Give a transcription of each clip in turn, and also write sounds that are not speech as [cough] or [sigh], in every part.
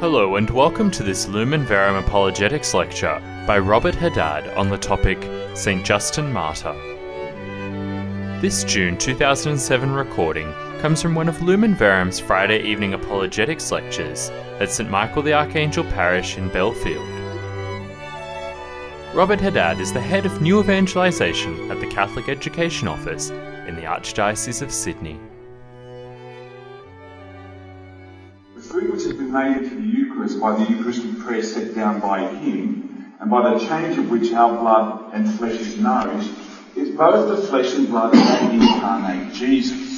Hello and welcome to this Lumen Verum Apologetics lecture by Robert Haddad on the topic St. Justin Martyr. This June 2007 recording comes from one of Lumen Verum's Friday evening apologetics lectures at St. Michael the Archangel Parish in Belfield. Robert Haddad is the head of new evangelization at the Catholic Education Office in the Archdiocese of Sydney. The food which has been made by the Eucharistic prayer set down by Him, and by the change of which our blood and flesh is nourished, is both the flesh and blood of that incarnate Jesus.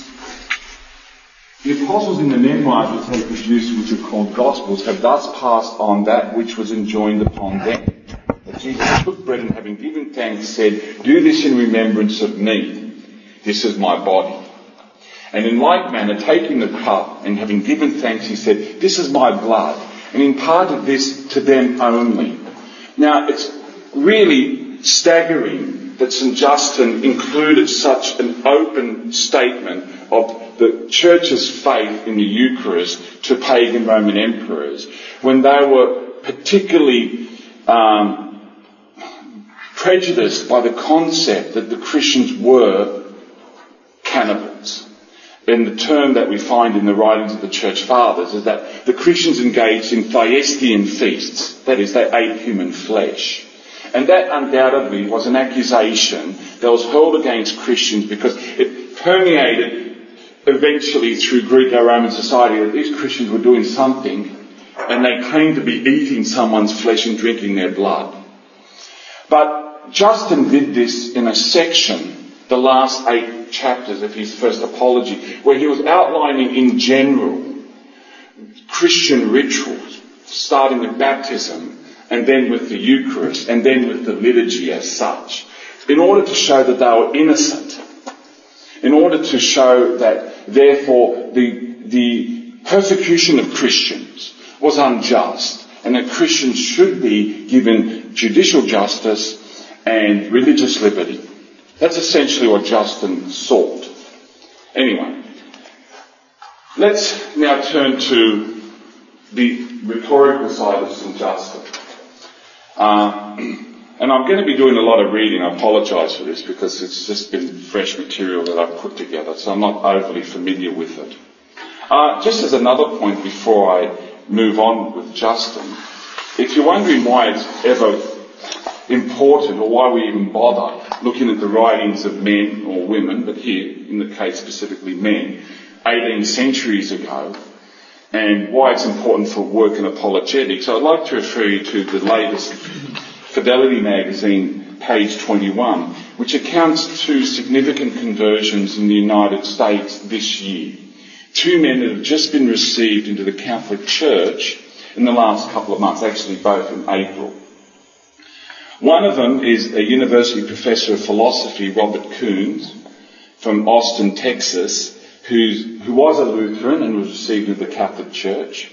The apostles in the memoirs which they produced, which are called Gospels, have thus passed on that which was enjoined upon them. That Jesus took bread and having given thanks said, Do this in remembrance of me. This is my body. And in like manner, taking the cup and having given thanks, he said, This is my blood, and imparted this to them only. Now, it's really staggering that St. Justin included such an open statement of the church's faith in the Eucharist to pagan Roman emperors when they were particularly um, prejudiced by the concept that the Christians were cannibals. And the term that we find in the writings of the church fathers is that the Christians engaged in Thyestean feasts, that is, they ate human flesh. And that undoubtedly was an accusation that was hurled against Christians because it permeated eventually through Greek Greco-Roman society that these Christians were doing something and they claimed to be eating someone's flesh and drinking their blood. But Justin did this in a section, the last eight chapters of his first apology, where he was outlining in general Christian rituals, starting with baptism, and then with the Eucharist, and then with the liturgy as such, in order to show that they were innocent, in order to show that, therefore, the, the persecution of Christians was unjust, and that Christians should be given judicial justice and religious liberty. That's essentially what Justin sought. Anyway, let's now turn to the rhetorical side of St. Justin. Uh, [clears throat] and I'm going to be doing a lot of reading. I apologise for this because it's just been fresh material that I've put together, so I'm not overly familiar with it. Uh, just as another point before I move on with Justin, if you're wondering why it's ever important or why we even bother looking at the writings of men or women, but here, in the case specifically men, 18 centuries ago, and why it's important for work in apologetics, I'd like to refer you to the latest Fidelity magazine, page 21, which accounts to significant conversions in the United States this year. Two men that have just been received into the Catholic Church in the last couple of months, actually both in April. One of them is a university professor of philosophy, Robert Koons, from Austin, Texas, who was a Lutheran and was received into the Catholic Church.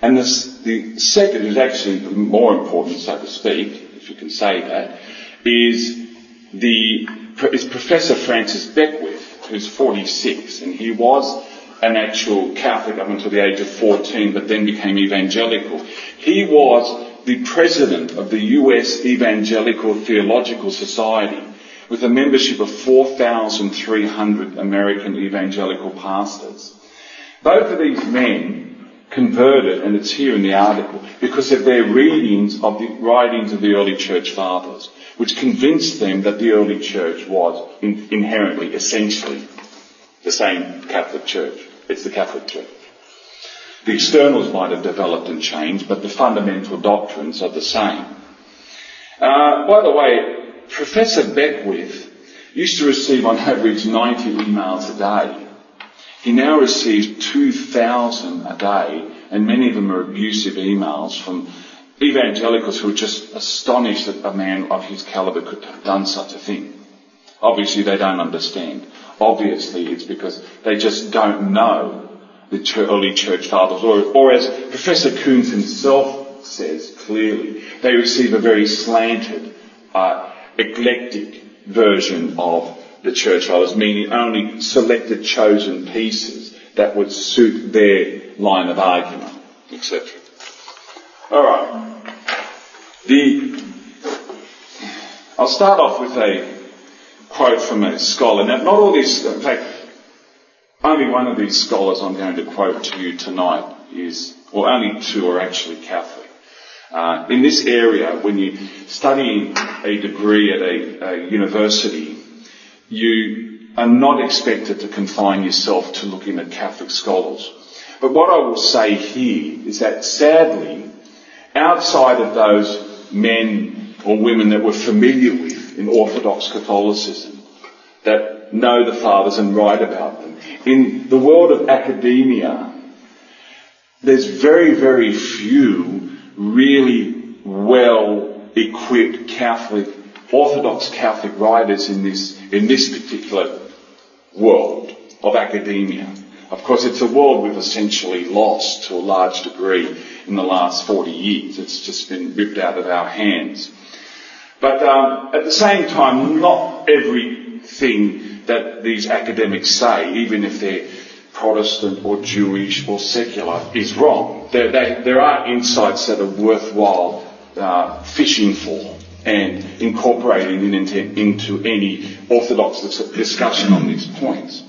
And this, the second, who's actually more important, so to speak, if you can say that, is the is Professor Francis Beckwith, who's 46, and he was an actual Catholic up until the age of 14, but then became evangelical. He was the president of the US Evangelical Theological Society with a membership of 4,300 American evangelical pastors. Both of these men converted, and it's here in the article, because of their readings of the writings of the early church fathers, which convinced them that the early church was in, inherently, essentially, the same Catholic Church. It's the Catholic Church. The externals might have developed and changed, but the fundamental doctrines are the same. Uh, by the way, Professor Beckwith used to receive on average 90 emails a day. He now receives 2,000 a day, and many of them are abusive emails from evangelicals who are just astonished that a man of his caliber could have done such a thing. Obviously, they don't understand. Obviously, it's because they just don't know the early church fathers, or, or as Professor Koons himself says clearly, they receive a very slanted, uh, eclectic version of the church fathers, meaning only selected chosen pieces that would suit their line of argument, etc. All right. The, I'll start off with a quote from a scholar. Now, not all these, in fact, only one of these scholars I'm going to quote to you tonight is, or only two are actually Catholic. Uh, in this area, when you're studying a degree at a, a university, you are not expected to confine yourself to looking at Catholic scholars. But what I will say here is that sadly, outside of those men or women that we're familiar with in Orthodox Catholicism, that know the fathers and write about them, in the world of academia, there's very, very few really well equipped Catholic, Orthodox Catholic writers in this, in this particular world of academia. Of course, it's a world we've essentially lost to a large degree in the last 40 years. It's just been ripped out of our hands. But um, at the same time, not everything that these academics say, even if they're Protestant or Jewish or secular is wrong. There, they, there are insights that are worthwhile uh, fishing for and incorporating into, any orthodox discussion on these points.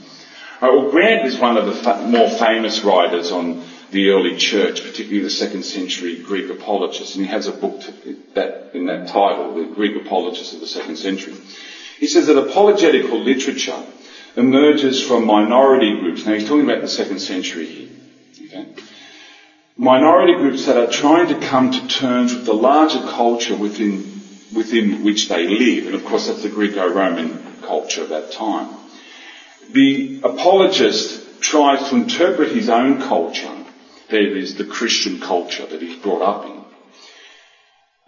Right, well, Grant is one of the fa- more famous writers on the early church, particularly the second century Greek apologists, and he has a book that, in that title, The Greek Apologists of the Second Century. He says that apologetical literature emerges from minority groups. Now he's talking about the second century here. Okay? Minority groups that are trying to come to terms with the larger culture within, within which they live. And of course that's the Greco-Roman culture of that time. The apologist tries to interpret his own culture, that is the Christian culture that he's brought up in,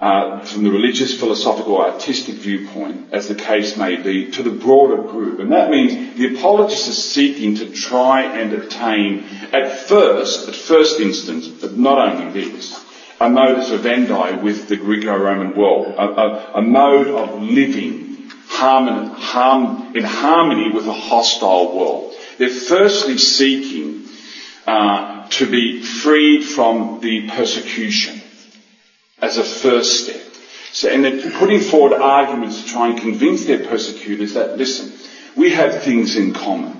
uh, from the religious, philosophical, artistic viewpoint, as the case may be, to the broader group. And that means the apologist is seeking to try and attain, at first, at first instance, but not only this, a modus vivendi with the Greco-Roman world, a, a, a mode of living harmon, harm, in harmony with a hostile world. They're firstly seeking uh, to be freed from the persecution as a first step. So, and they're putting forward arguments to try and convince their persecutors that, listen, we have things in common.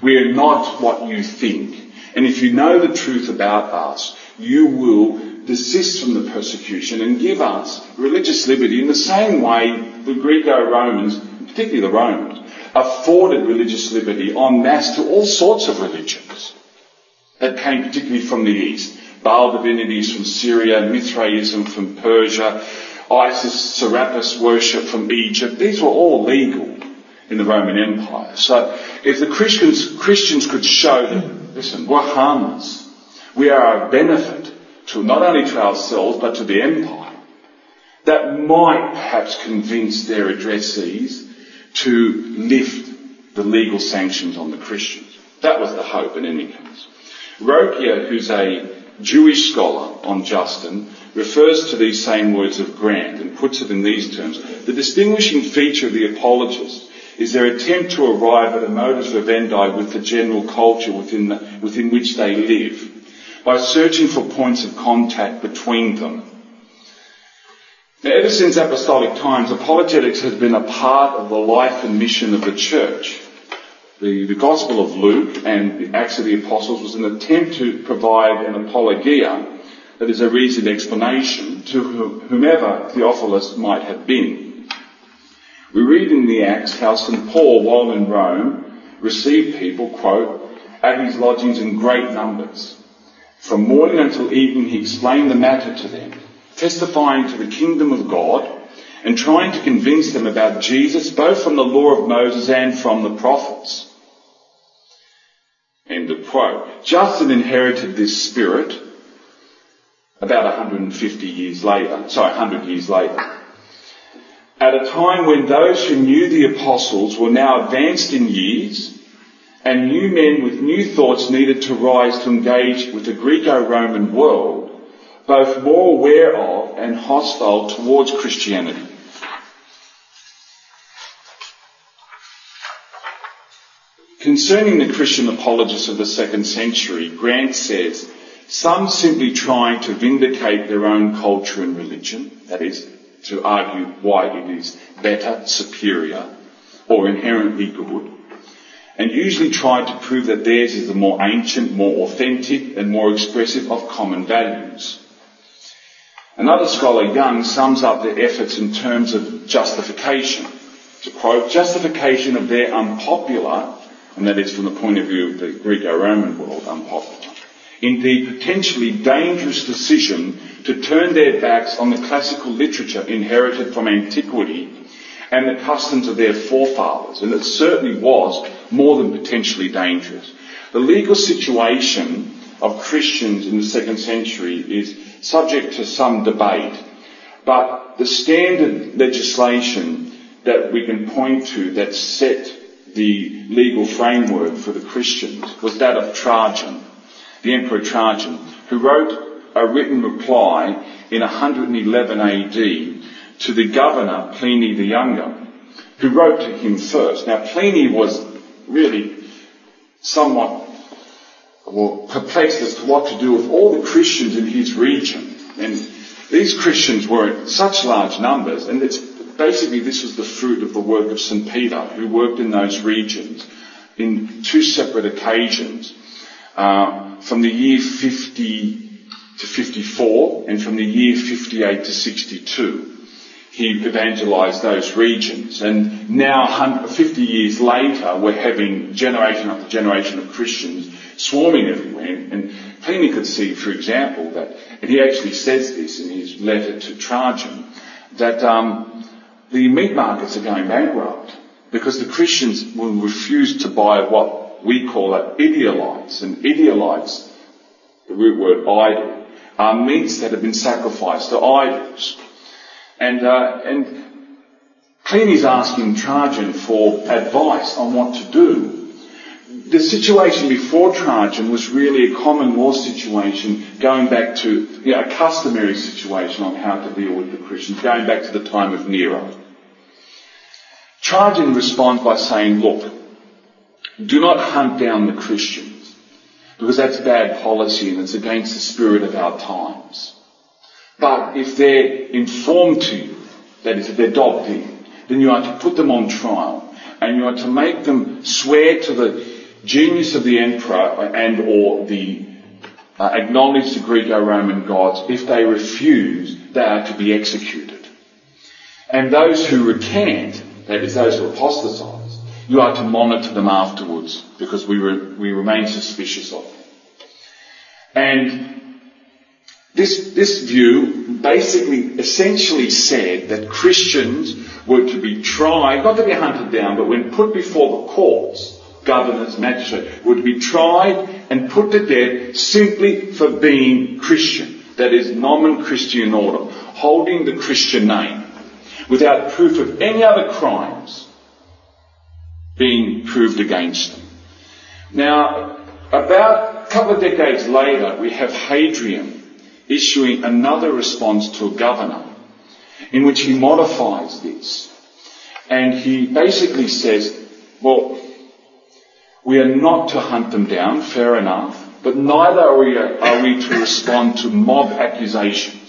We are not what you think. And if you know the truth about us, you will desist from the persecution and give us religious liberty in the same way the Greco-Romans, particularly the Romans, afforded religious liberty en masse to all sorts of religions that came particularly from the East. Baal divinities from Syria, Mithraism from Persia, Isis, Serapis worship from Egypt. These were all legal in the Roman Empire. So if the Christians, Christians could show that, listen, we're harmless. We are a benefit to not only to ourselves, but to the empire. That might perhaps convince their addressees to lift the legal sanctions on the Christians. That was the hope in any case. Roeckler, who's a Jewish scholar on Justin refers to these same words of Grant and puts it in these terms. The distinguishing feature of the apologists is their attempt to arrive at a modus vivendi with the general culture within, the, within which they live by searching for points of contact between them. Now, ever since apostolic times, apologetics has been a part of the life and mission of the church. The, the Gospel of Luke and the Acts of the Apostles was an attempt to provide an apologia, that is a reasoned explanation, to whomever Theophilus might have been. We read in the Acts how St. Paul, while in Rome, received people, quote, at his lodgings in great numbers. From morning until evening he explained the matter to them, testifying to the kingdom of God and trying to convince them about Jesus both from the law of Moses and from the prophets. End of quote. Justin inherited this spirit about 150 years later, sorry, 100 years later. At a time when those who knew the apostles were now advanced in years and new men with new thoughts needed to rise to engage with the Greco-Roman world, both more aware of and hostile towards Christianity. Concerning the Christian apologists of the second century, Grant says Some simply trying to vindicate their own culture and religion, that is, to argue why it is better, superior, or inherently good, and usually try to prove that theirs is the more ancient, more authentic, and more expressive of common values. Another scholar, Young, sums up their efforts in terms of justification. To quote, justification of their unpopular, and that is from the point of view of the Greco-Roman world, unpopular, indeed potentially dangerous decision to turn their backs on the classical literature inherited from antiquity and the customs of their forefathers. And it certainly was more than potentially dangerous. The legal situation of Christians in the second century is subject to some debate, but the standard legislation that we can point to that set the legal framework for the Christians was that of Trajan, the Emperor Trajan, who wrote a written reply in 111 AD to the governor Pliny the Younger, who wrote to him first. Now Pliny was really somewhat well, perplexed as to what to do with all the Christians in his region. And these Christians were in such large numbers, and it's basically this was the fruit of the work of St. Peter, who worked in those regions in two separate occasions, uh, from the year 50 to 54 and from the year 58 to 62 he evangelized those regions. And now, 50 years later, we're having generation after generation of Christians swarming everywhere. And Pliny could see, for example, that, and he actually says this in his letter to Trajan, that um, the meat markets are going bankrupt because the Christians will refuse to buy what we call idealites. And idealites, the root word idol, are meats that have been sacrificed to idols. And, uh, and Pliny's asking Trajan for advice on what to do. The situation before Trajan was really a common law situation going back to you know, a customary situation on how to deal with the Christians, going back to the time of Nero. Trajan responds by saying, look, do not hunt down the Christians, because that's bad policy and it's against the spirit of our times. But if they're informed to you, that is, if they're dogged in, then you are to put them on trial and you are to make them swear to the genius of the emperor and or the uh, acknowledge the Greco-Roman gods. If they refuse, they are to be executed. And those who recant, that is, those who apostatize, you are to monitor them afterwards because we, re- we remain suspicious of them. And this, this view basically essentially said that Christians were to be tried, not to be hunted down, but when put before the courts, governors, magistrates, were to be tried and put to death simply for being Christian. That is, nomen Christianorum, holding the Christian name, without proof of any other crimes being proved against them. Now, about a couple of decades later, we have Hadrian issuing another response to a governor in which he modifies this. And he basically says, well, we are not to hunt them down, fair enough, but neither are we, are we to respond to mob accusations.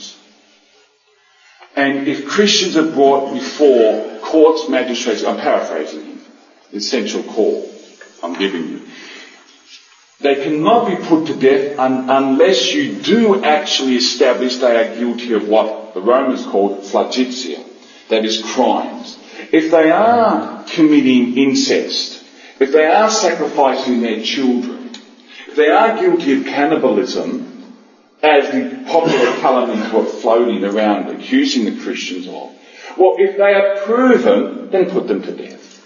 And if Christians are brought before courts, magistrates, I'm paraphrasing him, the essential call I'm giving you, they cannot be put to death un- unless you do actually establish they are guilty of what the Romans called flagitia, that is crimes. If they are committing incest, if they are sacrificing their children, if they are guilty of cannibalism, as the popular calumnies were floating around accusing the Christians of, well, if they are proven, then put them to death.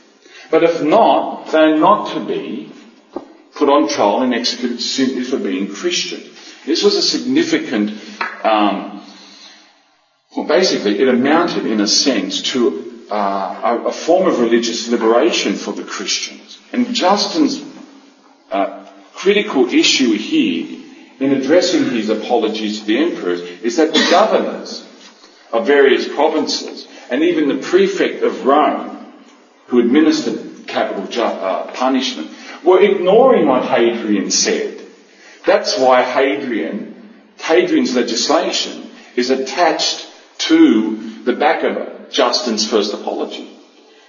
But if not, they are not to be put on trial and executed simply for being Christian. This was a significant, um, well, basically, it amounted, in a sense, to uh, a, a, form of religious liberation for the Christians. And Justin's uh, critical issue here, in addressing his apologies to the emperors, is that the governors of various provinces, and even the prefect of Rome, who administered capital ju- uh, punishment, were ignoring what Hadrian said. That's why Hadrian, Hadrian's legislation is attached to the back of Justin's first apology.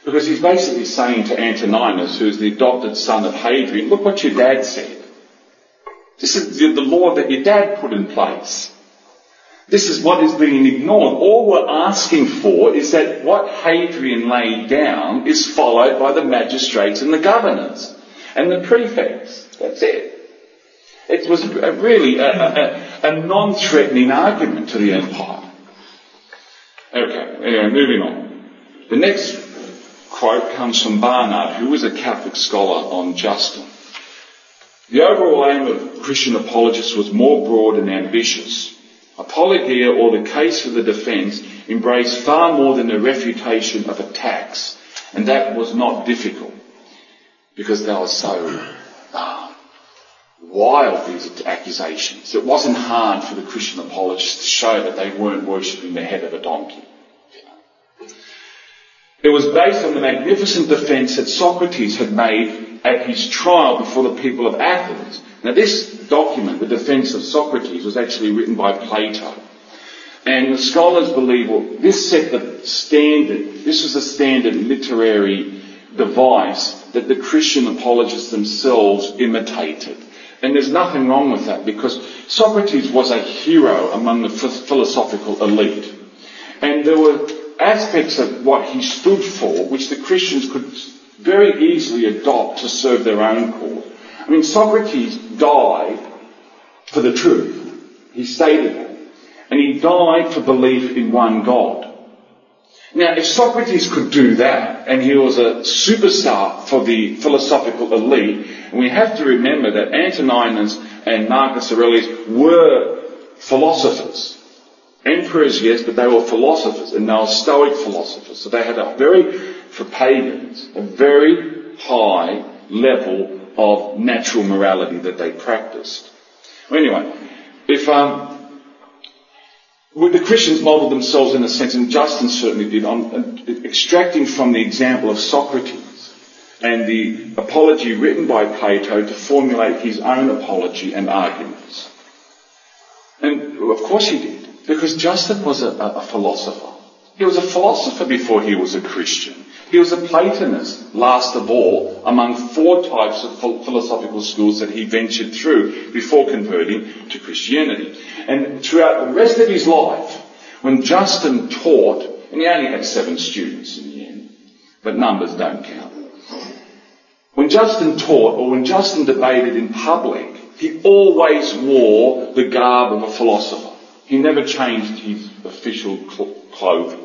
Because he's basically saying to Antoninus, who's the adopted son of Hadrian, look what your dad said. This is the law that your dad put in place. This is what is being ignored. All we're asking for is that what Hadrian laid down is followed by the magistrates and the governors and the prefects. That's it. It was a, really a, a, a non-threatening argument to the empire. Okay, anyway, moving on. The next quote comes from Barnard, who was a Catholic scholar on Justin. The overall aim of Christian apologists was more broad and ambitious. Apologia, or the case for the defence, embraced far more than the refutation of attacks, and that was not difficult because they were so uh, wild, these accusations. It wasn't hard for the Christian apologists to show that they weren't worshipping the head of a donkey. It was based on the magnificent defence that Socrates had made at his trial before the people of Athens. Now this document, the defence of Socrates, was actually written by Plato. And the scholars believe, well, this set the standard, this was a standard literary device that the Christian apologists themselves imitated. And there's nothing wrong with that because Socrates was a hero among the philosophical elite. And there were aspects of what he stood for which the Christians could very easily adopt to serve their own cause. I mean, Socrates died for the truth. He stated that. And he died for belief in one God. Now, if Socrates could do that, and he was a superstar for the philosophical elite, and we have to remember that Antoninus and Marcus Aurelius were philosophers. Emperors, yes, but they were philosophers, and they were Stoic philosophers. So they had a very, for pagans, a very high level of natural morality that they practiced. Anyway, if um, the Christians modelled themselves in a sense, and Justin certainly did, on extracting from the example of Socrates and the apology written by Plato to formulate his own apology and arguments. And of course he did. Because Justin was a, a philosopher. He was a philosopher before he was a Christian. He was a Platonist, last of all, among four types of philosophical schools that he ventured through before converting to Christianity. And throughout the rest of his life, when Justin taught, and he only had seven students in the end, but numbers don't count. When Justin taught or when Justin debated in public, he always wore the garb of a philosopher. He never changed his official clothing.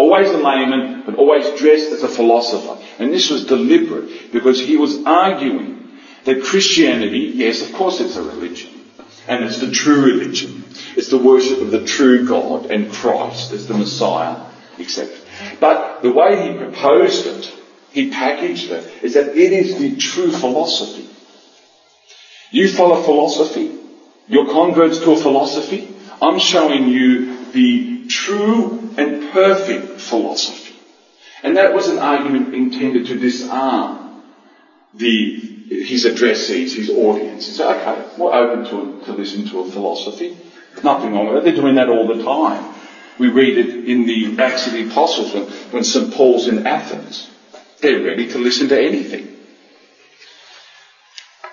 Always a layman, but always dressed as a philosopher. And this was deliberate because he was arguing that Christianity, yes, of course it's a religion. And it's the true religion. It's the worship of the true God and Christ as the Messiah, etc. But the way he proposed it, he packaged it, is that it is the true philosophy. You follow philosophy. You're converts to a philosophy. I'm showing you the true and perfect philosophy. And that was an argument intended to disarm the, his addressees, his audience. He said, okay, we're open to, to listen to a philosophy. Nothing wrong with it. They're doing that all the time. We read it in the Acts of the Apostles when, when St. Paul's in Athens. They're ready to listen to anything.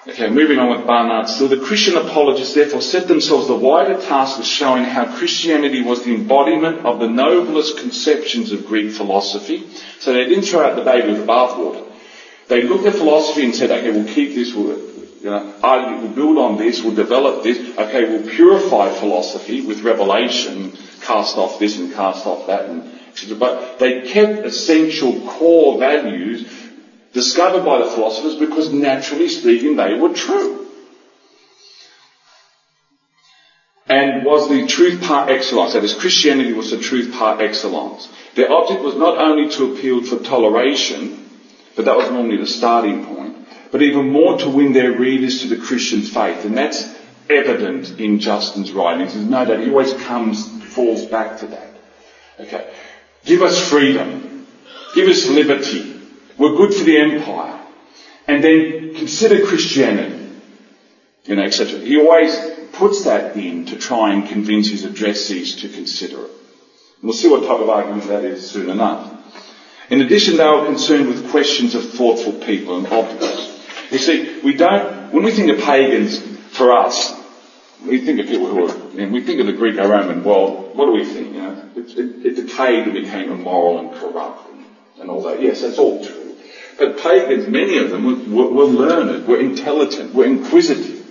Okay, moving on with Barnard still. The Christian apologists therefore set themselves the wider task of showing how Christianity was the embodiment of the noblest conceptions of Greek philosophy. So they didn't throw out the baby with the bathwater. They looked at philosophy and said, okay, we'll keep this, we'll, you know, argue, we'll build on this, we'll develop this. Okay, we'll purify philosophy with revelation, cast off this and cast off that. And, but they kept essential core values discovered by the philosophers because naturally speaking they were true. And was the truth par excellence, that is Christianity was the truth par excellence. Their object was not only to appeal for toleration, but that was normally the starting point, but even more to win their readers to the Christian faith. And that's evident in Justin's writings. There's no doubt he always comes, falls back to that. Okay. Give us freedom. Give us liberty were good for the empire. And then consider Christianity. you know, etc. He always puts that in to try and convince his addressees to consider it. We'll see what type of argument that is soon enough. In addition, they were concerned with questions of thoughtful people and objects. You see, we don't, when we think of pagans, for us, we think of people who are, know, we think of the Greco-Roman world, what do we think? You know, it, it, it decayed and became immoral and corrupt and, and all that. Yes, that's all true. But pagans, many of them were, were, learned, were intelligent, were inquisitive.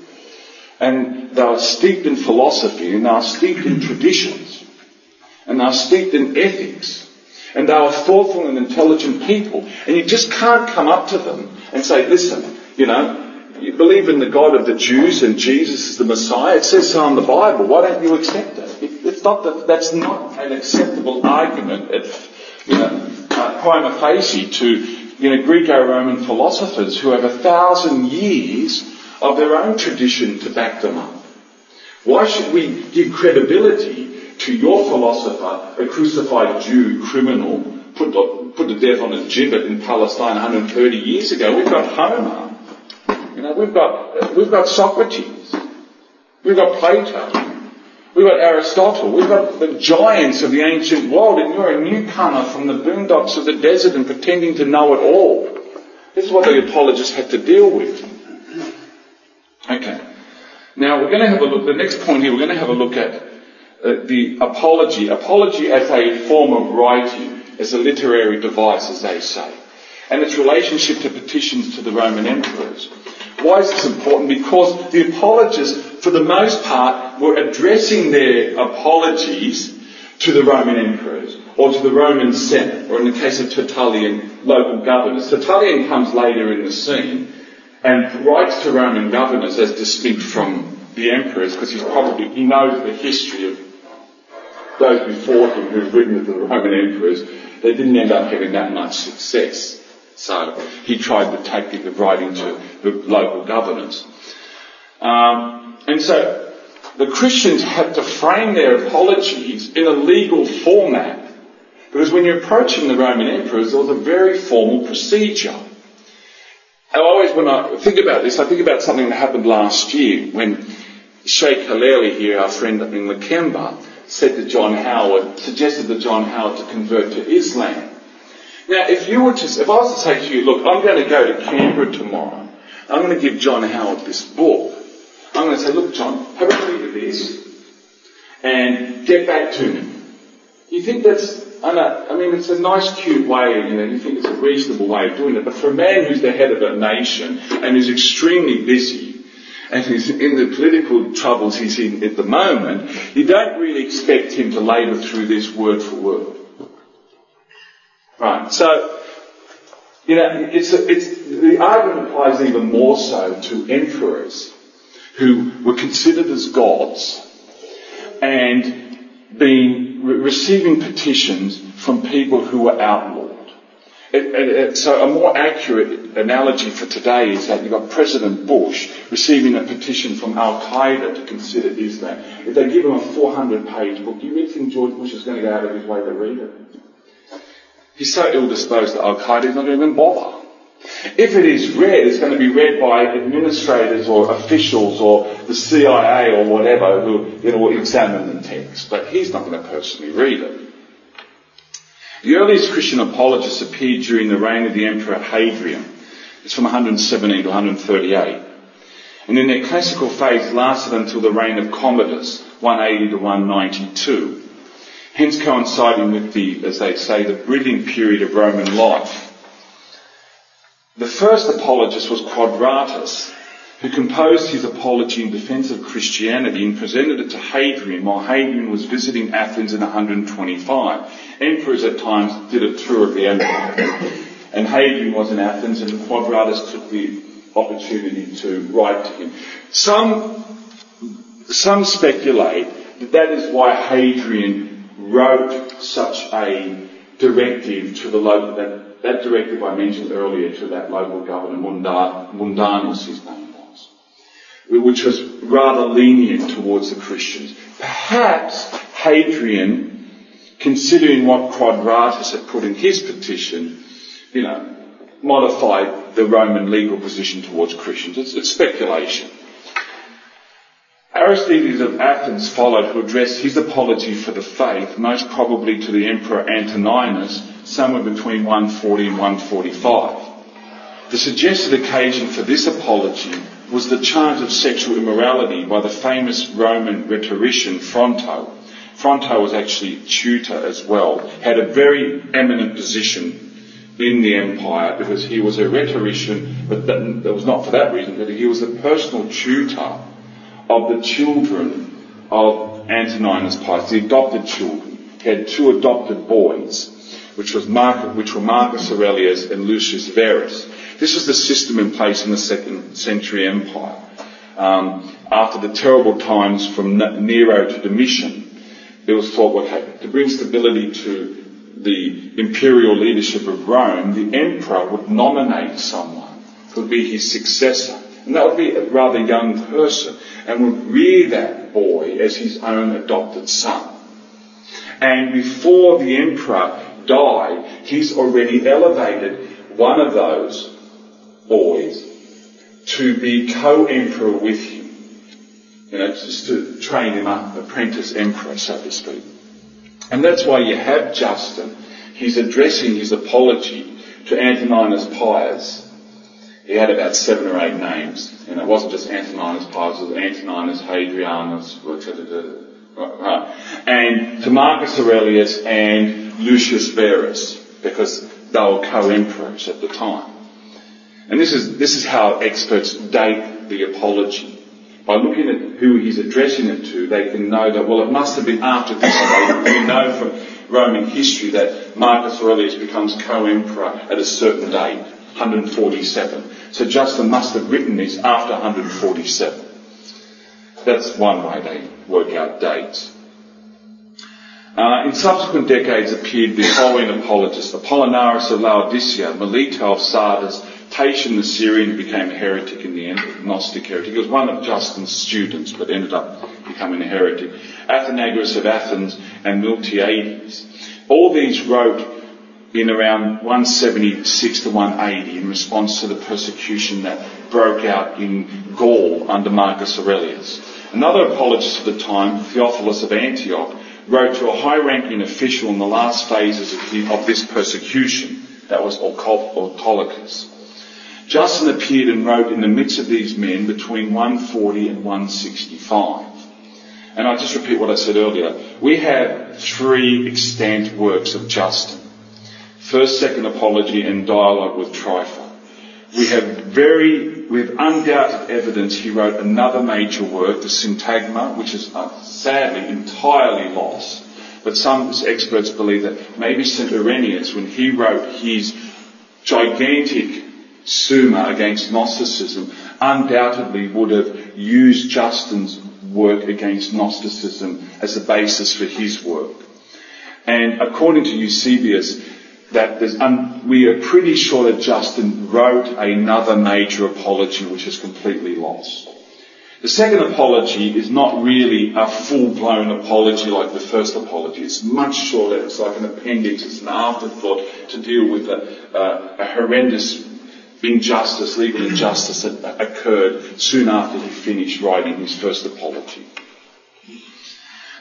And they were steeped in philosophy and they were steeped in traditions. And they were steeped in ethics. And they were thoughtful and intelligent people. And you just can't come up to them and say, listen, you know, you believe in the God of the Jews and Jesus is the Messiah. It says so in the Bible. Why don't you accept it? It's not that, that's not an acceptable argument at, you know, uh, prima facie to, you know, Greco-Roman philosophers who have a thousand years of their own tradition to back them up. Why should we give credibility to your philosopher, a crucified Jew criminal, put, put to death on a gibbet in Palestine 130 years ago? We've got Homer you know, we've got, we've got Socrates. We've got Plato. We've got Aristotle. We've got the giants of the ancient world, and you're a newcomer from the boondocks of the desert and pretending to know it all. This is what the apologists had to deal with. Okay. Now we're going to have a look, the next point here, we're going to have a look at uh, the apology. Apology as a form of writing, as a literary device, as they say, and its relationship to petitions to the Roman emperors. Why is this important? Because the apologists, for the most part, were addressing their apologies to the Roman emperors or to the Roman Senate, or in the case of Tertullian, local governors. Tertullian comes later in the scene and writes to Roman governors as distinct from the emperors because he's probably, he knows the history of those before him who've written to the Roman emperors. They didn't end up having that much success. So he tried the tactic of writing to the local governors. Um, and so the Christians had to frame their apologies in a legal format because when you're approaching the Roman emperors, there was a very formal procedure. I always, when I think about this, I think about something that happened last year when Sheikh Hilaly here, our friend in Lakemba, said to John Howard, suggested to John Howard to convert to Islam. Now, if you were to, if I was to say to you, look, I'm going to go to Canberra tomorrow. I'm going to give John Howard this book. I'm going to say, look, John, have a read of this and get back to me. You think that's, I mean, it's a nice, cute way, you know, you think it's a reasonable way of doing it, but for a man who's the head of a nation and who's extremely busy and who's in the political troubles he's in at the moment, you don't really expect him to labour through this word for word. Right. So, you know, it's, it's, the argument applies even more so to emperors who were considered as gods and being receiving petitions from people who were outlawed. It, it, it, so a more accurate analogy for today is that you've got President Bush receiving a petition from Al Qaeda to consider Islam. If they give him a 400 page book, do you really think George Bush is going to go out of his way to read it? He's so ill disposed that Al Qaeda is not going to even bother. If it is read, it's going to be read by administrators or officials or the CIA or whatever who you know, will examine the text. But he's not going to personally read it. The earliest Christian apologists appeared during the reign of the Emperor Hadrian. It's from 117 to 138. And in their classical phase lasted until the reign of Commodus, 180 to 192 hence coinciding with the, as they say, the brilliant period of Roman life. The first apologist was Quadratus, who composed his apology in defense of Christianity and presented it to Hadrian while Hadrian was visiting Athens in 125. Emperors at times did a tour of the empire. And Hadrian was in Athens and Quadratus took the opportunity to write to him. Some, some speculate that that is why Hadrian wrote such a directive to the local, that, that directive I mentioned earlier to that local governor, Fundanus his name was, which was rather lenient towards the Christians. Perhaps Hadrian, considering what Quadratus had put in his petition, you know, modified the Roman legal position towards Christians. It's, it's speculation. Aristides of Athens followed, who addressed his apology for the faith, most probably to the Emperor Antoninus, somewhere between 140 and 145. The suggested occasion for this apology was the charge of sexual immorality by the famous Roman rhetorician Fronto. Fronto was actually tutor as well, had a very eminent position in the empire because he was a rhetorician, but that, was not for that reason, but he was a personal tutor of the children of Antoninus Pius, the adopted children. He had two adopted boys, which, was Marcus, which were Marcus Aurelius and Lucius Verus. This was the system in place in the second century empire. Um, after the terrible times from Nero to Domitian, it was thought, well, to bring stability to the imperial leadership of Rome, the emperor would nominate someone who would be his successor. And that would be a rather young person and would rear that boy as his own adopted son. And before the emperor died, he's already elevated one of those boys to be co-emperor with him. You know, just to train him up, apprentice emperor, so to speak. And that's why you have Justin. He's addressing his apology to Antoninus Pius he had about seven or eight names, and it wasn't just Antoninus Pius, it was Antoninus Hadrianus, and to Marcus Aurelius and Lucius Verus, because they were co-emperors at the time. And this is, this is how experts date the apology. By looking at who he's addressing it to, they can know that, well, it must have been after this date. We know from Roman history that Marcus Aurelius becomes co-emperor at a certain date, 147. So Justin must have written this after 147. That's one way they work out dates. Uh, in subsequent decades appeared the following apologists, Apollinaris of Laodicea, Melito of Sardis, Tatian the Syrian became a heretic in the end, a Gnostic heretic. He was one of Justin's students, but ended up becoming a heretic. Athenagoras of Athens and Miltiades. All these wrote in around 176 to 180 in response to the persecution that broke out in Gaul under Marcus Aurelius. Another apologist of the time, Theophilus of Antioch, wrote to a high-ranking official in the last phases of, of this persecution, that was Autolycus. Justin appeared and wrote in the midst of these men between 140 and 165. And I just repeat what I said earlier. We have three extant works of Justin. First, second apology and dialogue with Trypho. We have very, with undoubted evidence, he wrote another major work, the Syntagma, which is uh, sadly entirely lost. But some experts believe that maybe St. Irenaeus, when he wrote his gigantic Summa against Gnosticism, undoubtedly would have used Justin's work against Gnosticism as a basis for his work. And according to Eusebius, that um, we are pretty sure that Justin wrote another major apology which is completely lost. The second apology is not really a full-blown apology like the first apology. It's much shorter. It's like an appendix. It's an afterthought to deal with a, a, a horrendous injustice, legal injustice that occurred soon after he finished writing his first apology.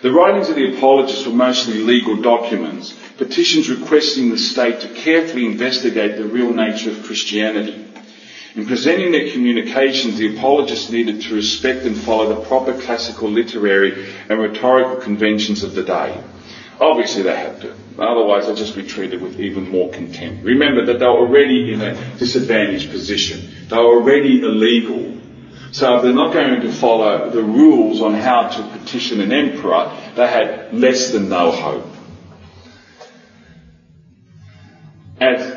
The writings of the apologists were mostly legal documents, petitions requesting the state to carefully investigate the real nature of Christianity. In presenting their communications, the apologists needed to respect and follow the proper classical literary and rhetorical conventions of the day. Obviously they had to. Otherwise they'd just be treated with even more contempt. Remember that they were already in a disadvantaged position. They were already illegal so if they're not going to follow the rules on how to petition an emperor, they had less than no hope.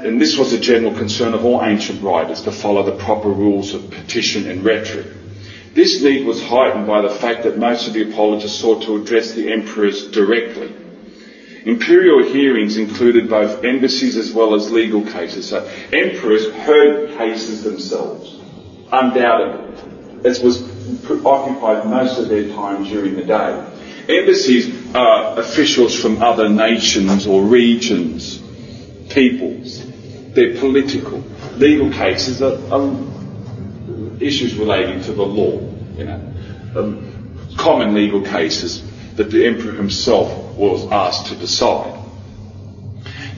And, this was a general concern of all ancient writers to follow the proper rules of petition and rhetoric. This need was heightened by the fact that most of the apologists sought to address the emperors directly. Imperial hearings included both embassies as well as legal cases. So emperors heard cases themselves, undoubtedly as was occupied most of their time during the day. Embassies are officials from other nations or regions, peoples. They're political. Legal cases are, are issues relating to the law. You know, um, common legal cases that the emperor himself was asked to decide.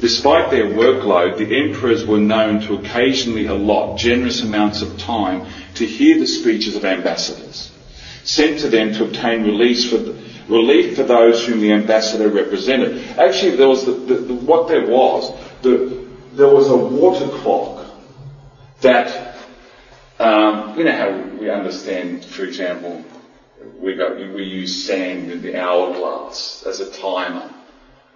Despite their workload, the emperors were known to occasionally allot generous amounts of time to hear the speeches of ambassadors, sent to them to obtain release for the, relief for those whom the ambassador represented. Actually, there was the, the, the, what there was, there was a water clock that, um, you know how we understand, for example, we, got, we use sand in the hourglass as a timer,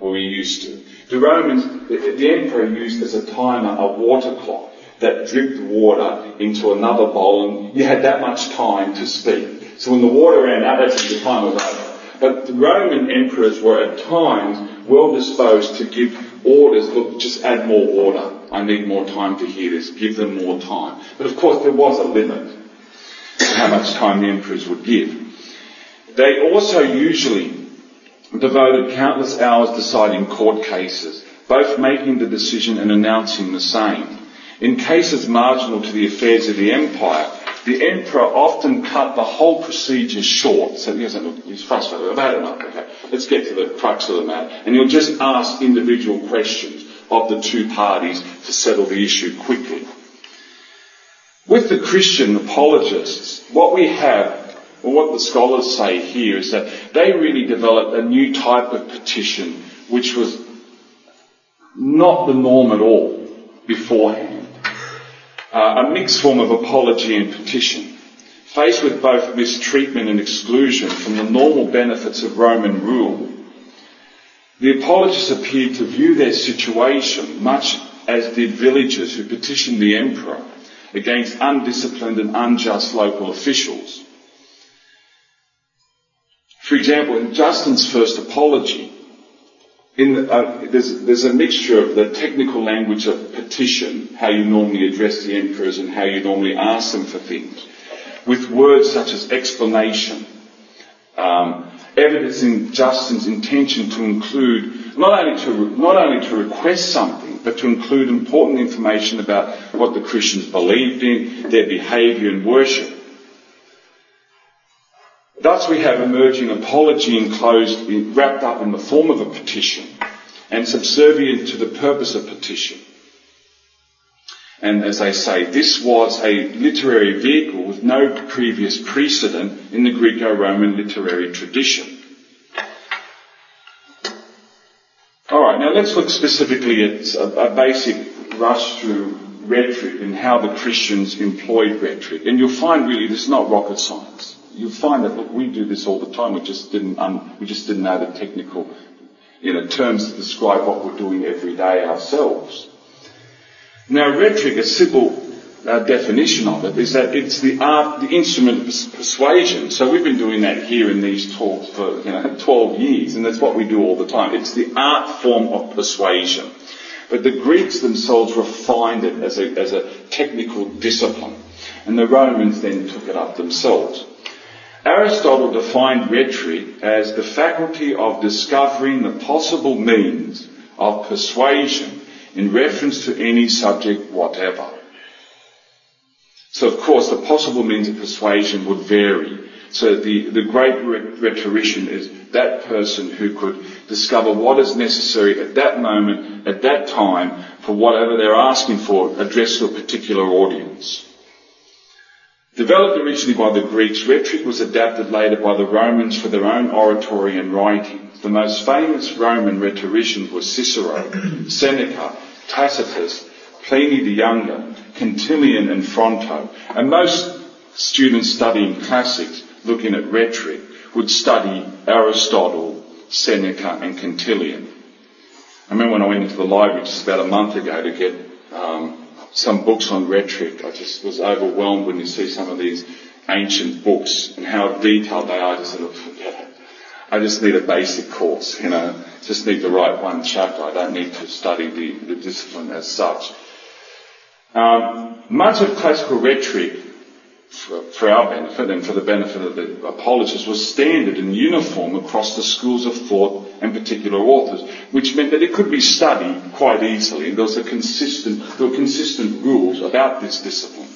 or we used to. The Romans, the, the emperor used as a timer a water clock that dripped water into another bowl, and you had that much time to speak. So when the water ran out, that's the time was over. But the Roman emperors were at times well disposed to give orders, look, just add more water. I need more time to hear this. Give them more time. But of course there was a limit to how much time the emperors would give. They also usually devoted countless hours deciding court cases, both making the decision and announcing the same. In cases marginal to the affairs of the empire, the emperor often cut the whole procedure short. So he doesn't, he's frustrated. I've had enough. Okay, let's get to the crux of the matter. And he'll just ask individual questions of the two parties to settle the issue quickly. With the Christian apologists, what we have well, what the scholars say here is that they really developed a new type of petition which was not the norm at all beforehand. Uh, a mixed form of apology and petition. Faced with both mistreatment and exclusion from the normal benefits of Roman rule, the apologists appeared to view their situation much as did villagers who petitioned the emperor against undisciplined and unjust local officials. For example, in Justin's first apology, the, uh, there's, there's, a mixture of the technical language of petition, how you normally address the emperors and how you normally ask them for things, with words such as explanation, um, evidencing Justin's intention to include not only to not only to request something, but to include important information about what the Christians believed in, their behaviour and worship. Thus we have emerging apology enclosed, wrapped up in the form of a petition and subservient to the purpose of petition. And as I say, this was a literary vehicle with no previous precedent in the Greco-Roman literary tradition. Alright, now let's look specifically at a, a basic rush through rhetoric and how the Christians employed rhetoric. And you'll find really this is not rocket science you find that look, we do this all the time. We just didn't um, we just didn't know the technical you know terms to describe what we're doing every day ourselves. Now, rhetoric, a simple uh, definition of it, is that it's the art, the instrument of persuasion. So we've been doing that here in these talks for you know [laughs] 12 years, and that's what we do all the time. It's the art form of persuasion. But the Greeks themselves refined it as a, as a technical discipline, and the Romans then took it up themselves. Aristotle defined rhetoric as the faculty of discovering the possible means of persuasion in reference to any subject whatever. So of course the possible means of persuasion would vary. So the, the great rhetorician is that person who could discover what is necessary at that moment, at that time, for whatever they're asking for, address to a particular audience. Developed originally by the Greeks, rhetoric was adapted later by the Romans for their own oratory and writing. The most famous Roman rhetoricians were Cicero, [clears throat] Seneca, Tacitus, Pliny the Younger, Quintilian and Fronto. And most students studying classics, looking at rhetoric, would study Aristotle, Seneca and Quintilian. I remember when I went into the library just about a month ago to get um, some books on rhetoric. I just was overwhelmed when you see some of these ancient books and how detailed they are. I just sort of, yeah, I just need a basic course, you know, just need to write one chapter. I don't need to study the, the discipline as such. Um, much of classical rhetoric for, for, our benefit and for the benefit of the apologists was standard and uniform across the schools of thought and particular authors, which meant that it could be studied quite easily. There was a consistent, there were consistent rules about this discipline.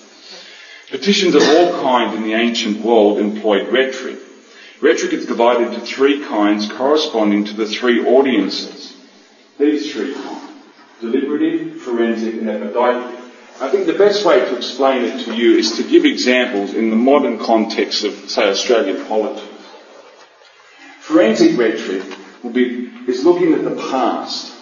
Petitions of all kinds in the ancient world employed rhetoric. Rhetoric is divided into three kinds corresponding to the three audiences. These three kinds. Deliberative, forensic, and epideictic. I think the best way to explain it to you is to give examples in the modern context of, say, Australian politics. Forensic rhetoric be, is looking at the past.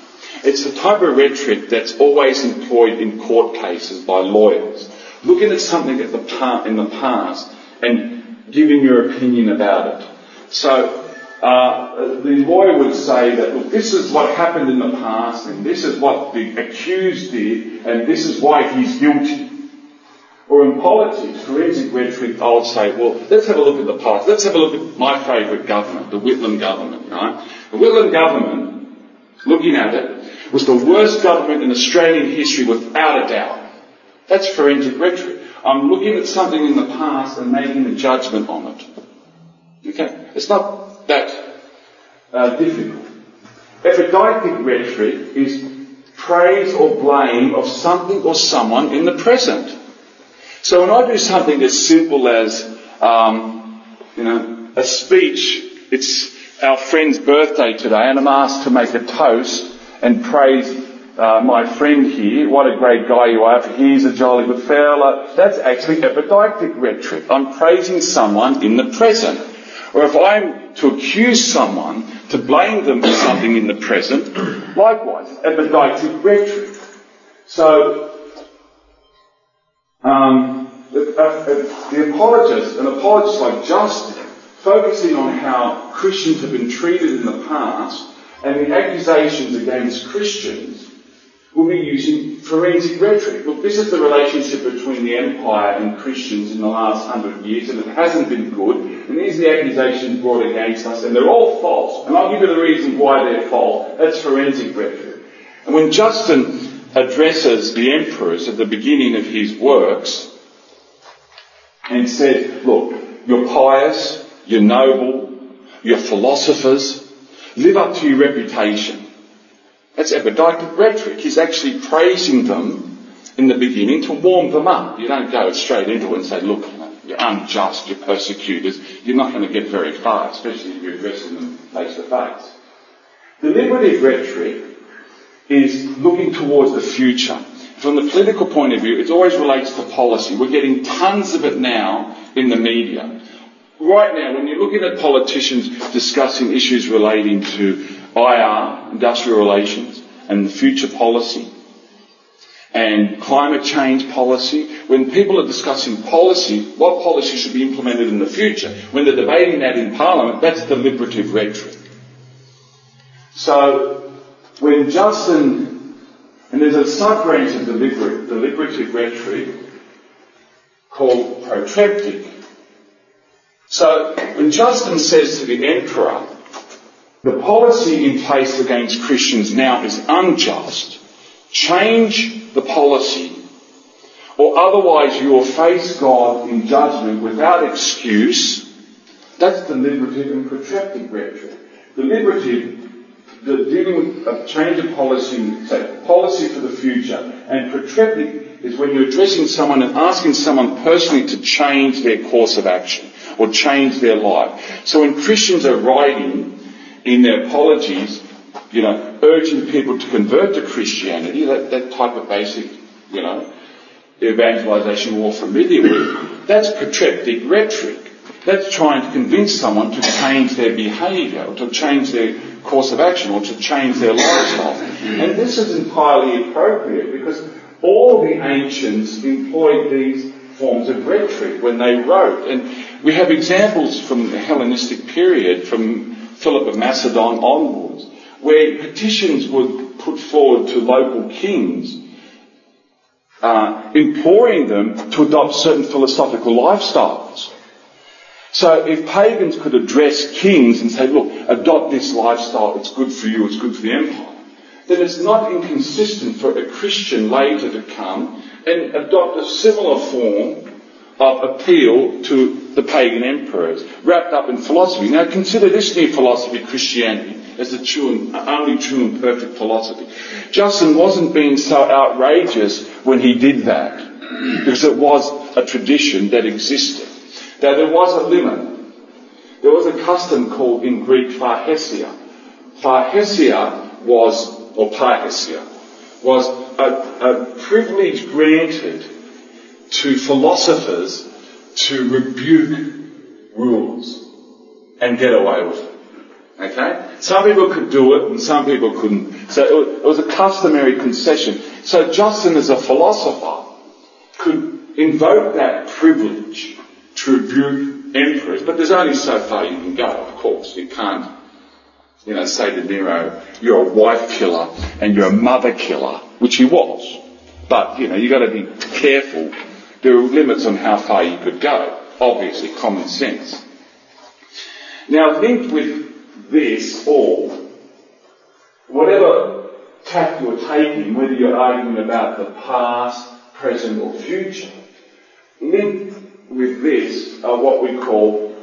It's the type of rhetoric that's always employed in court cases by lawyers. Looking at something at the in the past and giving your opinion about it. So uh, the lawyer would say that, look, this is what happened in the past, and this is what the accused did, and this is why he's guilty. Or in politics, forensic rhetoric, I would say, well, let's have a look at the past. Let's have a look at my favourite government, the Whitlam government, right? The Whitlam government, looking at it, was the worst government in Australian history without a doubt. That's forensic rhetoric. I'm looking at something in the past and making a judgment on it. Okay? It's not that uh, difficult. Epideictic rhetoric is praise or blame of something or someone in the present. So when I do something as simple as, um, you know, a speech, it's our friend's birthday today, and I'm asked to make a toast and praise uh, my friend here. What a great guy you are! He's a jolly good fella. That's actually epideictic rhetoric. I'm praising someone in the present. Or if I'm to accuse someone, to blame them for something in the present, likewise, epideictic rhetoric. So, um, the, uh, uh, the apologist, an apologist like Justin, focusing on how Christians have been treated in the past and the accusations against Christians, will be using forensic rhetoric. Look, this is the relationship between the empire and Christians in the last hundred years, and it hasn't been good. And these are the accusations brought against us, and they're all false. And I'll give you the reason why they're false. That's forensic rhetoric. And when Justin addresses the emperors at the beginning of his works, and said, look, you're pious, you're noble, you're philosophers, live up to your reputation. That's epideictic rhetoric. He's actually praising them in the beginning to warm them up. You don't go straight into it and say, look, you're unjust, you're persecutors. You're not going to get very far, especially if you're addressing them face to face. Deliberative rhetoric is looking towards the future. From the political point of view, it always relates to policy. We're getting tons of it now in the media. Right now, when you're looking at politicians discussing issues relating to IR, industrial relations, and future policy, and climate change policy, when people are discussing policy, what policy should be implemented in the future, when they're debating that in Parliament, that's deliberative rhetoric. So, when Justin, and there's a sub-branch of deliberative rhetoric called protreptic. So, when Justin says to the emperor, the policy in place against Christians now is unjust. Change the policy, or otherwise you will face God in judgment without excuse. That's deliberative and protreptic rhetoric. Deliberative, the dealing with a change of policy, say, policy for the future, and protreptic is when you're addressing someone and asking someone personally to change their course of action or change their life. So when Christians are writing in their apologies, you know, urging people to convert to Christianity, that, that type of basic, you know, evangelization we're all familiar with, that's protreptic rhetoric. That's trying to convince someone to change their behaviour, or to change their course of action, or to change their lifestyle. And this is entirely appropriate because all the ancients employed these forms of rhetoric when they wrote. And we have examples from the Hellenistic period, from Philip of Macedon onwards, where petitions were put forward to local kings, uh, imploring them to adopt certain philosophical lifestyles. So if pagans could address kings and say, look, adopt this lifestyle, it's good for you, it's good for the empire, then it's not inconsistent for a Christian later to come and adopt a similar form of appeal to the pagan emperors, wrapped up in philosophy. Now consider this new philosophy, Christianity, as the true and, only true and perfect philosophy. Justin wasn't being so outrageous when he did that, because it was a tradition that existed. Now there was a limit. there was a custom called in Greek parrhesia. Parrhesia was, or parrhesia, was a, a privilege granted to philosophers to rebuke rules and get away with it. Okay? Some people could do it and some people couldn't. So it was a customary concession. So Justin as a philosopher could invoke that privilege to rebuke emperors, but there's only so far you can go, of course. You can't, you know, say to Nero, you're a wife killer and you're a mother killer, which he was. But, you know, you've got to be careful. There are limits on how far you could go. Obviously, common sense. Now, linked with this all, whatever tack you're taking, whether you're arguing about the past, present, or future, linked with this are what we call,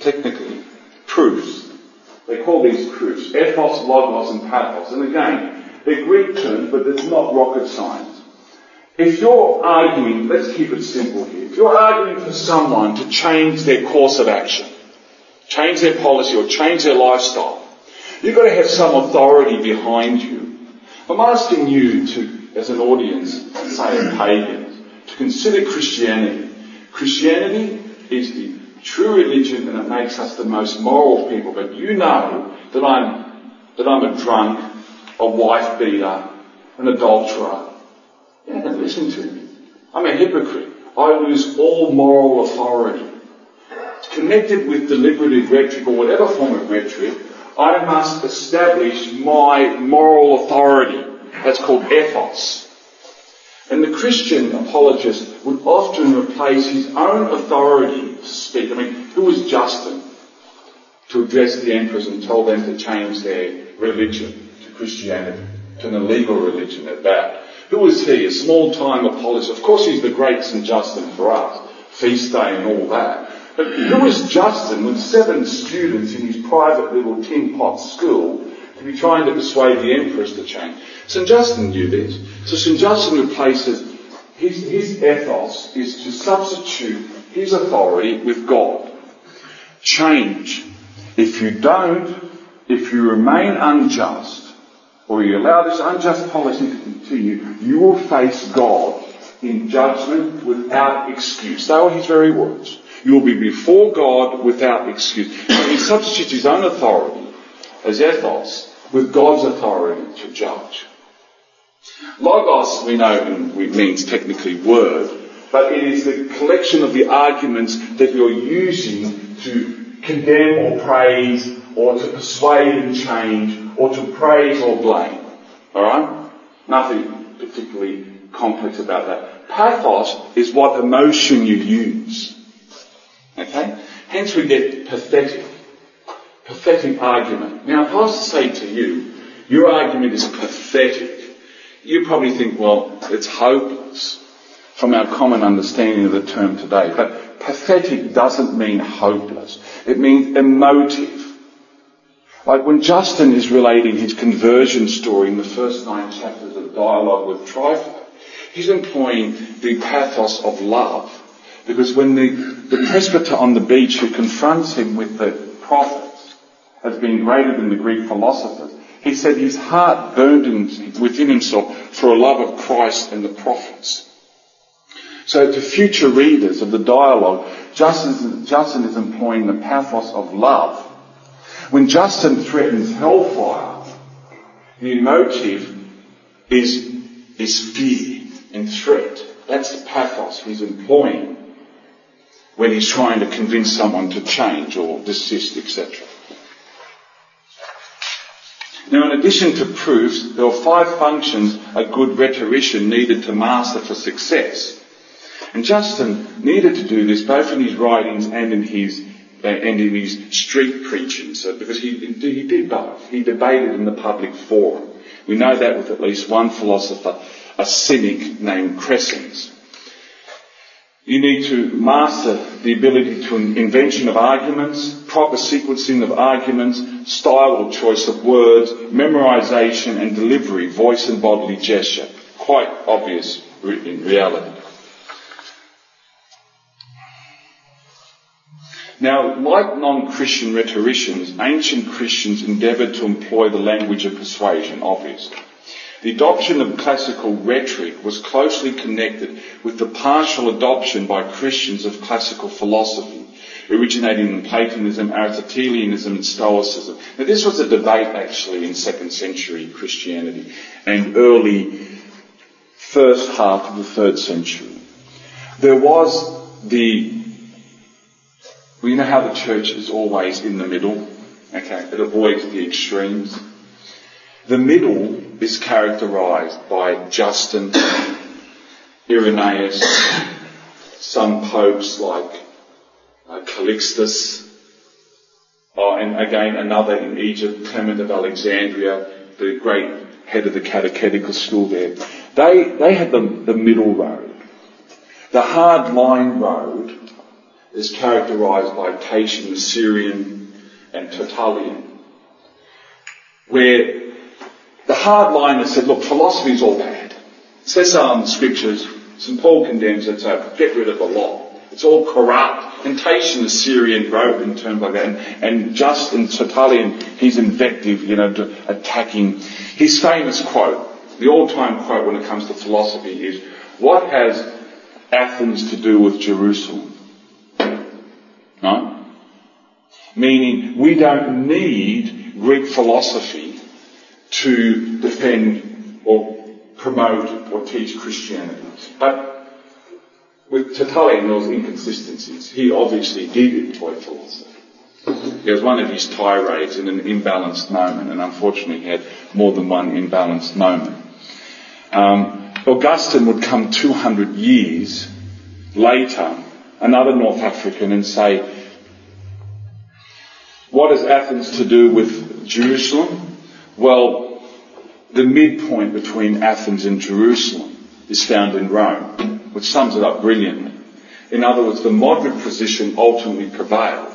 technically, proofs. They call these proofs. Ethos, logos, and pathos. And again, they're Greek terms, but it's not rocket science. If you're arguing, let's keep it simple here. If you're arguing for someone to change their course of action, change their policy or change their lifestyle, you've got to have some authority behind you. I'm asking you to, as an audience, say pagans, to consider Christianity. Christianity is the true religion and it makes us the most moral people, but you know that I'm, that I'm a drunk, a wife beater, an adulterer. Haven't listened to me. I'm a hypocrite. I lose all moral authority. Connected with deliberative rhetoric or whatever form of rhetoric, I must establish my moral authority. That's called ethos. And the Christian apologist would often replace his own authority to speak. I mean, who was Justin to address the emperors and tell them to change their religion to Christianity, to an illegal religion at that? Who was he? A small time apologist. Of course he's the great St. Justin for us. Feast day and all that. But who was Justin with seven students in his private little tin pot school to be trying to persuade the emperors to change? St. Justin knew this. So St. Justin replaces his, his ethos is to substitute his authority with God. Change. If you don't, if you remain unjust, or you allow this unjust policy to continue, you will face God in judgment without excuse. They were his very words. You will be before God without excuse. He substitutes his own authority as ethos with God's authority to judge. Logos, we know, means technically word, but it is the collection of the arguments that you're using to condemn or praise or to persuade and change or to praise or blame. Alright? Nothing particularly complex about that. Pathos is what emotion you use. Okay? Hence we get pathetic. Pathetic argument. Now if I was to say to you, your argument is pathetic, you probably think, well, it's hopeless from our common understanding of the term today. But pathetic doesn't mean hopeless. It means emotive. Like when Justin is relating his conversion story in the first nine chapters of Dialogue with Trypho, he's employing the pathos of love. Because when the, the presbyter on the beach who confronts him with the prophets has been greater than the Greek philosophers, he said his heart burned in, within himself for a love of Christ and the prophets. So to future readers of the dialogue, Justin, Justin is employing the pathos of love. When Justin threatens hellfire, the emotive is, is fear and threat. That's the pathos he's employing when he's trying to convince someone to change or desist, etc. Now, in addition to proofs, there are five functions a good rhetorician needed to master for success. And Justin needed to do this both in his writings and in his uh, and in his street preaching. So, because he he did both. He debated in the public forum. We know that with at least one philosopher, a cynic named Crescens. You need to master the ability to invention of arguments, proper sequencing of arguments, style or choice of words, memorization and delivery, voice and bodily gesture. Quite obvious in reality. Now, like non-Christian rhetoricians, ancient Christians endeavoured to employ the language of persuasion, obviously. The adoption of classical rhetoric was closely connected with the partial adoption by Christians of classical philosophy, originating in Platonism, Aristotelianism, and Stoicism. Now, this was a debate actually in second century Christianity and early first half of the third century. There was the well, you know how the church is always in the middle? Okay, it avoids the extremes. The middle is characterized by Justin, Irenaeus, some popes like uh, Calixtus, uh, and again another in Egypt, Clement of Alexandria, the great head of the catechetical school there. They, they had the, the middle road. The hard line road is characterized by Tatian, Syrian, and Tertullian, where the hard line has said, look, philosophy is all bad. It says so in the scriptures. St. Paul condemns it, so get rid of the law. It's all corrupt. Tatian, the Syrian, wrote in terms like that. And, and just in Tertullian, he's invective, you know, attacking. His famous quote, the all-time quote when it comes to philosophy is, what has Athens to do with Jerusalem? No? Meaning, we don't need Greek philosophy to defend or promote or teach Christianity. But with Tertullian, there was inconsistencies. He obviously did employ philosophy. It was one of his tirades in an imbalanced moment, and unfortunately he had more than one imbalanced moment. Um, Augustine would come 200 years later another North African and say, what has Athens to do with Jerusalem? Well, the midpoint between Athens and Jerusalem is found in Rome, which sums it up brilliantly. In other words, the moderate position ultimately prevailed.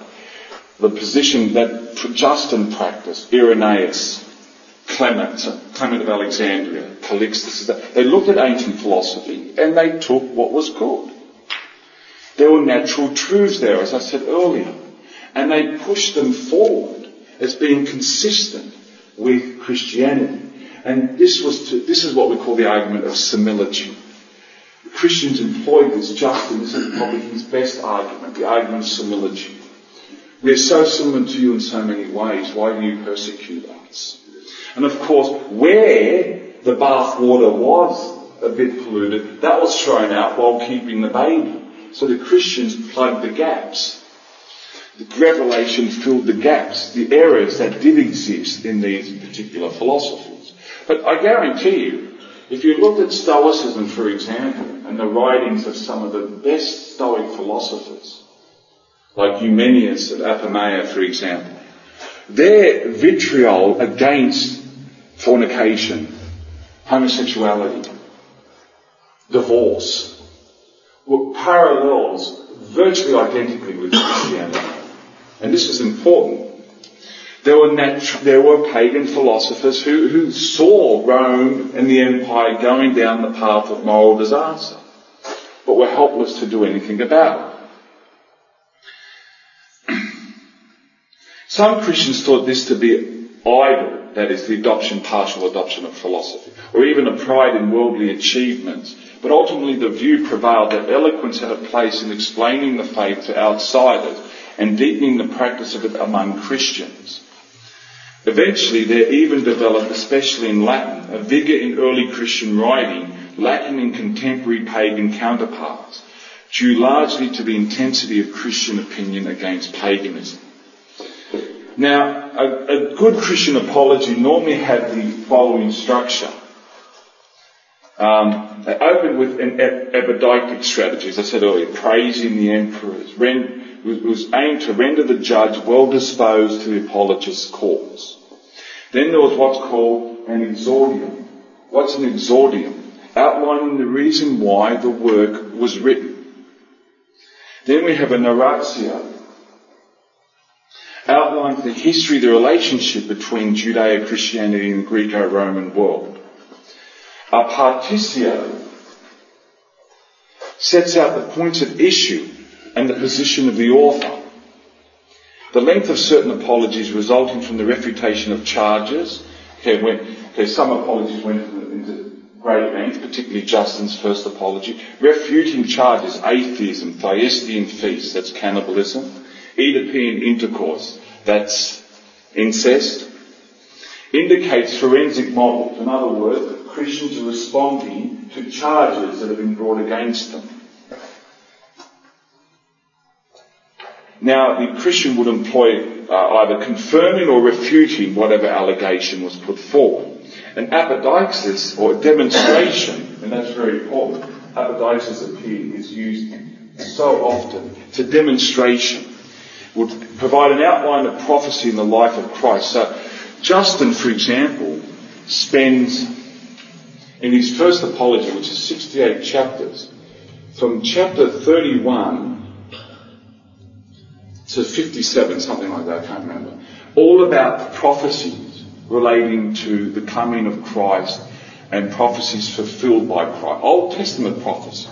The position that Justin practiced, Irenaeus, Clement, Clement of Alexandria, Calixtus, they looked at ancient philosophy and they took what was good. There were natural truths there, as I said earlier. And they pushed them forward as being consistent with Christianity. And this was to, this is what we call the argument of similitude. Christians employed this just, and this is probably his best argument, the argument of similitude. We are so similar to you in so many ways. Why do you persecute us? And of course, where the bath water was a bit polluted, that was thrown out while keeping the baby. So the Christians plugged the gaps. The revelation filled the gaps, the errors that did exist in these particular philosophies. But I guarantee you, if you looked at Stoicism, for example, and the writings of some of the best Stoic philosophers, like Numenius of Apamea, for example, their vitriol against fornication, homosexuality, divorce, were parallels virtually identically with Christianity. And this is important. There were, natu- there were pagan philosophers who, who saw Rome and the empire going down the path of moral disaster, but were helpless to do anything about it. [clears throat] Some Christians thought this to be idle, that is, the adoption, partial adoption of philosophy, or even a pride in worldly achievements but ultimately the view prevailed that eloquence had a place in explaining the faith to outsiders and deepening the practice of it among Christians. Eventually there even developed, especially in Latin, a vigour in early Christian writing lacking in contemporary pagan counterparts, due largely to the intensity of Christian opinion against paganism. Now, a, a good Christian apology normally had the following structure. Um, they opened with an epideictic strategy, as I said earlier, praising the emperors. Was, aimed to render the judge well disposed to the apologist's cause. Then there was what's called an exordium. What's an exordium? Outlining the reason why the work was written. Then we have a narratio. Outlines the history, the relationship between Judeo-Christianity and the Greco-Roman world a partitio sets out the points of issue and the position of the author. The length of certain apologies resulting from the refutation of charges. Okay, when, okay some apologies went into great length, particularly Justin's first apology. Refuting charges, atheism, Thyestean feasts, that's cannibalism. Oedipal intercourse, that's incest. Indicates forensic models. In other words, Christians are responding to charges that have been brought against them. Now, the Christian would employ uh, either confirming or refuting whatever allegation was put forward. An apodeixis, or demonstration, and that's very important. Apodeixis appear is used so often. It's a demonstration. Would provide an outline of prophecy in the life of Christ. So, Justin, for example, spends in his first apology, which is 68 chapters, from chapter 31 to 57, something like that, I can't remember, all about prophecies relating to the coming of Christ and prophecies fulfilled by Christ, Old Testament prophecies.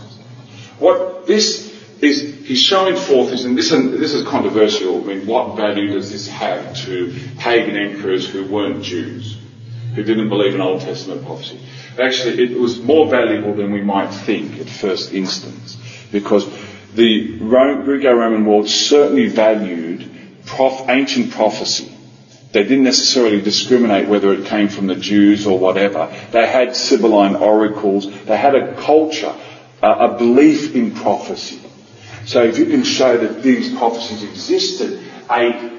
What this is, he's showing forth is, and this, and this is controversial, I mean, what value does this have to pagan emperors who weren't Jews, who didn't believe in Old Testament prophecy? Actually, it was more valuable than we might think at first instance, because the Greco-Roman world certainly valued prof- ancient prophecy. They didn't necessarily discriminate whether it came from the Jews or whatever. They had Sibylline oracles. They had a culture, a belief in prophecy. So if you can show that these prophecies existed eight,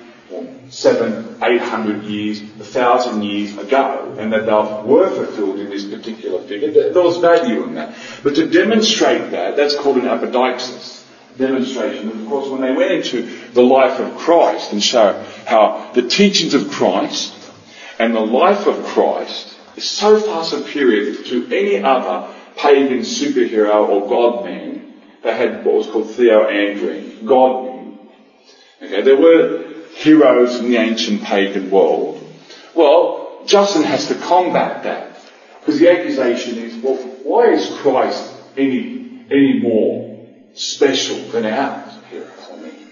seven, eight hundred years, a thousand years ago, and that they were fulfilled in this particular figure, there was value in that. But to demonstrate that, that's called an apodeixis demonstration. And of course, when they went into the life of Christ and show how the teachings of Christ and the life of Christ is so far superior to any other pagan superhero or god man, they had what was called theoandrine, god. Okay, there were heroes in the ancient pagan world. Well, Justin has to combat that. Because the accusation is, well, why is Christ any, any more special than ours here. I mean,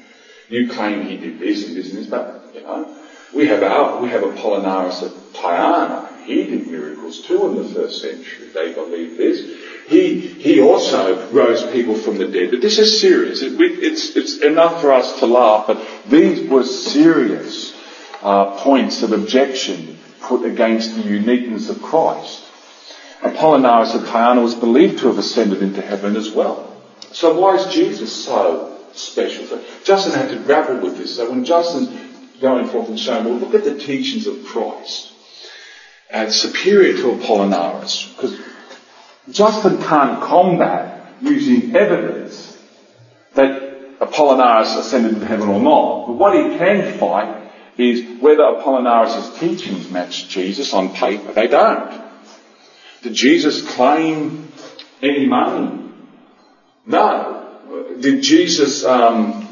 you claim he did this and this and this, but, you know, we have our, we have Apollinaris of Tyana. He did miracles too in the first century. They believe this. He, he also rose people from the dead. But this is serious. It, it's, it's enough for us to laugh, but these were serious uh, points of objection put against the uniqueness of Christ. Apollinaris of Tyana was believed to have ascended into heaven as well. So why is Jesus so special? So Justin had to grapple with this. So when Justin's going forth and saying, well, look at the teachings of Christ, and superior to Apollinaris, because Justin can't combat using evidence that Apollinaris ascended to heaven or not. But what he can fight is whether Apollinaris' teachings match Jesus on paper. They don't. Did Jesus claim any money? No. Did Jesus, um,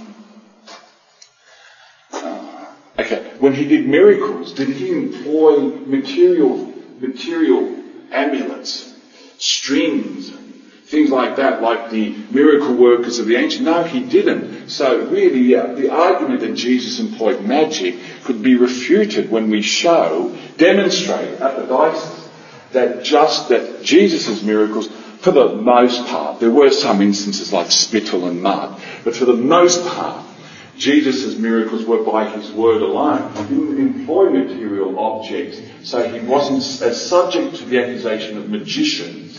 okay, when he did miracles, did he employ material, material amulets, strings, things like that, like the miracle workers of the ancient? No, he didn't. So really, the argument that Jesus employed magic could be refuted when we show, demonstrate at the diocese that just that Jesus' miracles for the most part, there were some instances like spittle and mud, but for the most part, Jesus' miracles were by his word alone. He didn't employ material objects, so he wasn't as subject to the accusation of magician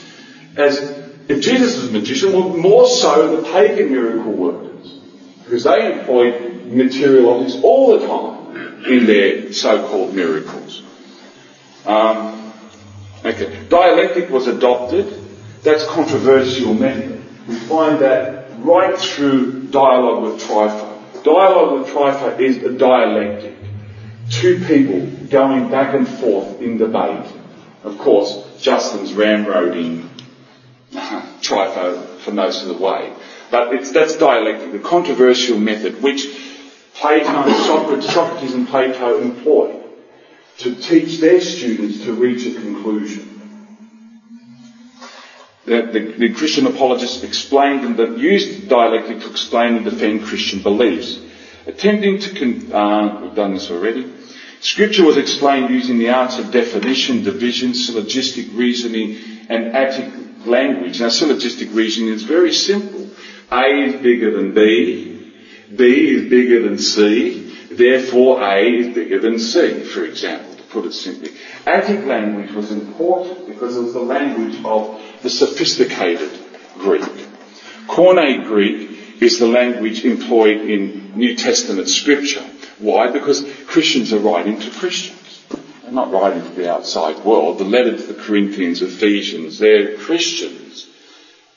as if Jesus was a magician, well, more so the pagan miracle workers, because they employed material objects all the time in their so-called miracles. Um, okay, dialectic was adopted that's controversial method. We find that right through dialogue with Trypho. Dialogue with Trypho is a dialectic. Two people going back and forth in debate. Of course, Justin's ramroding [laughs] Trypho for most of the way. But it's, that's dialectic, the controversial method which Plato and Socrates, Socrates and Plato employ to teach their students to reach a conclusion the, the, the, Christian apologists explained and that used dialectic to explain and defend Christian beliefs. Attempting to, con- uh, we've done this already. Scripture was explained using the arts of definition, division, syllogistic reasoning, and Attic language. Now, syllogistic reasoning is very simple. A is bigger than B, B is bigger than C, therefore A is bigger than C, for example, put it simply. Attic language was important because it was the language of the sophisticated Greek. Koine Greek is the language employed in New Testament scripture. Why? Because Christians are writing to Christians. They're not writing to the outside world. The letter to the Corinthians, Ephesians, they're Christians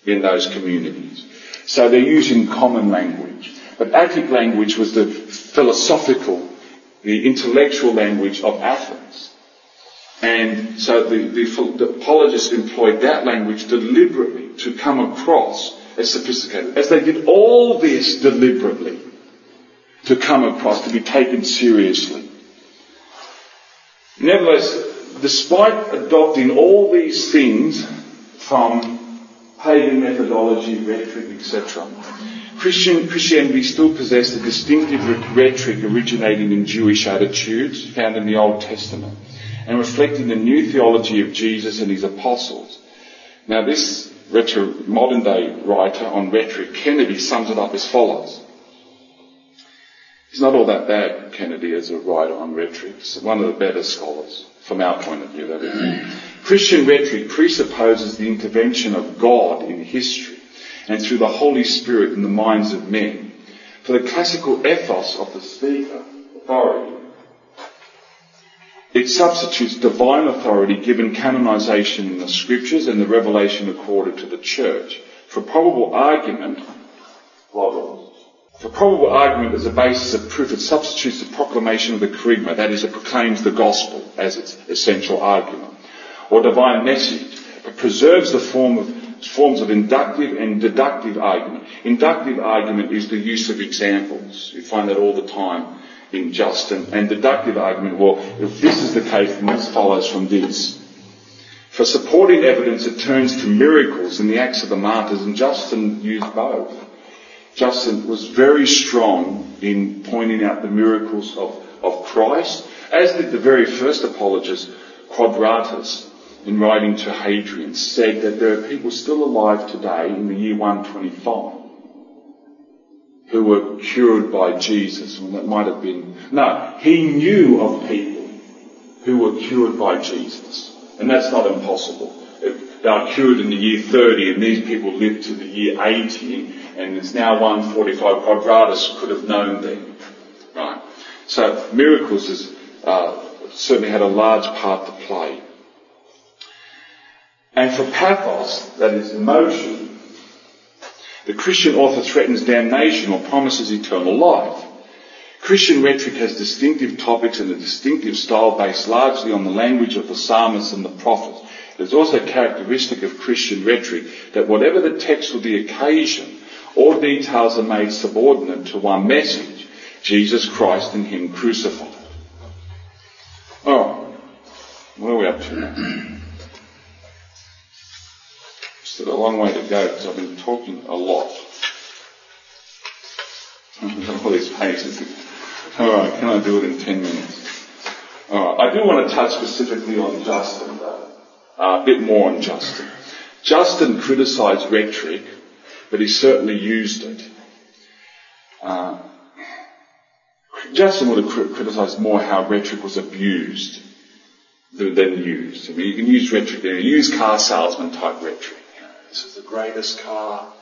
in those communities. So they're using common language. But Attic language was the philosophical, the intellectual language of Athens. And so the, the, the apologists employed that language deliberately to come across as sophisticated. As they did all this deliberately to come across, to be taken seriously. Nevertheless, despite adopting all these things from pagan methodology, rhetoric, etc., Christian, Christianity still possessed a distinctive rhetoric originating in Jewish attitudes found in the Old Testament and reflecting the new theology of Jesus and his apostles. Now this modern day writer on rhetoric, Kennedy, sums it up as follows. He's not all that bad, Kennedy, as a writer on rhetoric. He's one of the better scholars, from our point of view, that is. Christian rhetoric presupposes the intervention of God in history and through the Holy Spirit in the minds of men. For the classical ethos of the speaker, authority, it substitutes divine authority given canonization in the scriptures and the revelation accorded to the church. For probable argument, for probable argument as a basis of proof, it substitutes the proclamation of the kerygma, that is, it proclaims the gospel as its essential argument, or divine message. It preserves the form of forms of inductive and deductive argument. Inductive argument is the use of examples. You find that all the time in Justin. And deductive argument, well, if this is the case, then this follows from this. For supporting evidence, it turns to miracles and the Acts of the Martyrs, and Justin used both. Justin was very strong in pointing out the miracles of, of Christ, as did the very first apologist, Quadratus, in writing to Hadrian, said that there are people still alive today in the year 125 who were cured by Jesus. And that might have been, no, he knew of people who were cured by Jesus. And that's not impossible. They are cured in the year 30 and these people lived to the year 80 and it's now 145. Quadratus could have known them. Right. So miracles has uh, certainly had a large part to play. And for pathos, that is emotion, the Christian author threatens damnation or promises eternal life. Christian rhetoric has distinctive topics and a distinctive style based largely on the language of the psalmists and the prophets. It is also characteristic of Christian rhetoric that whatever the text or the occasion, all details are made subordinate to one message, Jesus Christ and Him crucified. Alright, where are we up to now? Still a long way to go because I've been talking a lot. [laughs] All these pages. Alright, can I do it in 10 minutes? Alright, I do want to touch specifically on Justin though. Uh, a bit more on Justin. Justin criticised rhetoric, but he certainly used it. Uh, Justin would have criticised more how rhetoric was abused than used. I mean, you can use rhetoric, you use car salesman type rhetoric. This is the greatest car.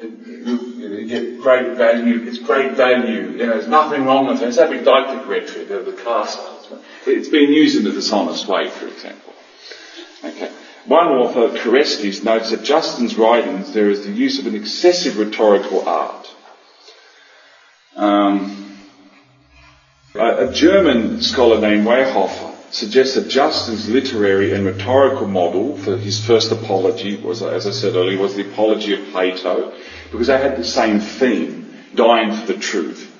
You, get great value. It's great value. You know, there's nothing wrong with it. It's that didactic rhetoric of the car. It's been used in a dishonest way, for example. Okay. One author, Keresztes, notes that Justin's writings there is the use of an excessive rhetorical art. Um, a, a German scholar named Wehofer suggests that Justin's literary and rhetorical model for his first apology was, as I said earlier, was the apology of Plato, because they had the same theme, dying for the truth.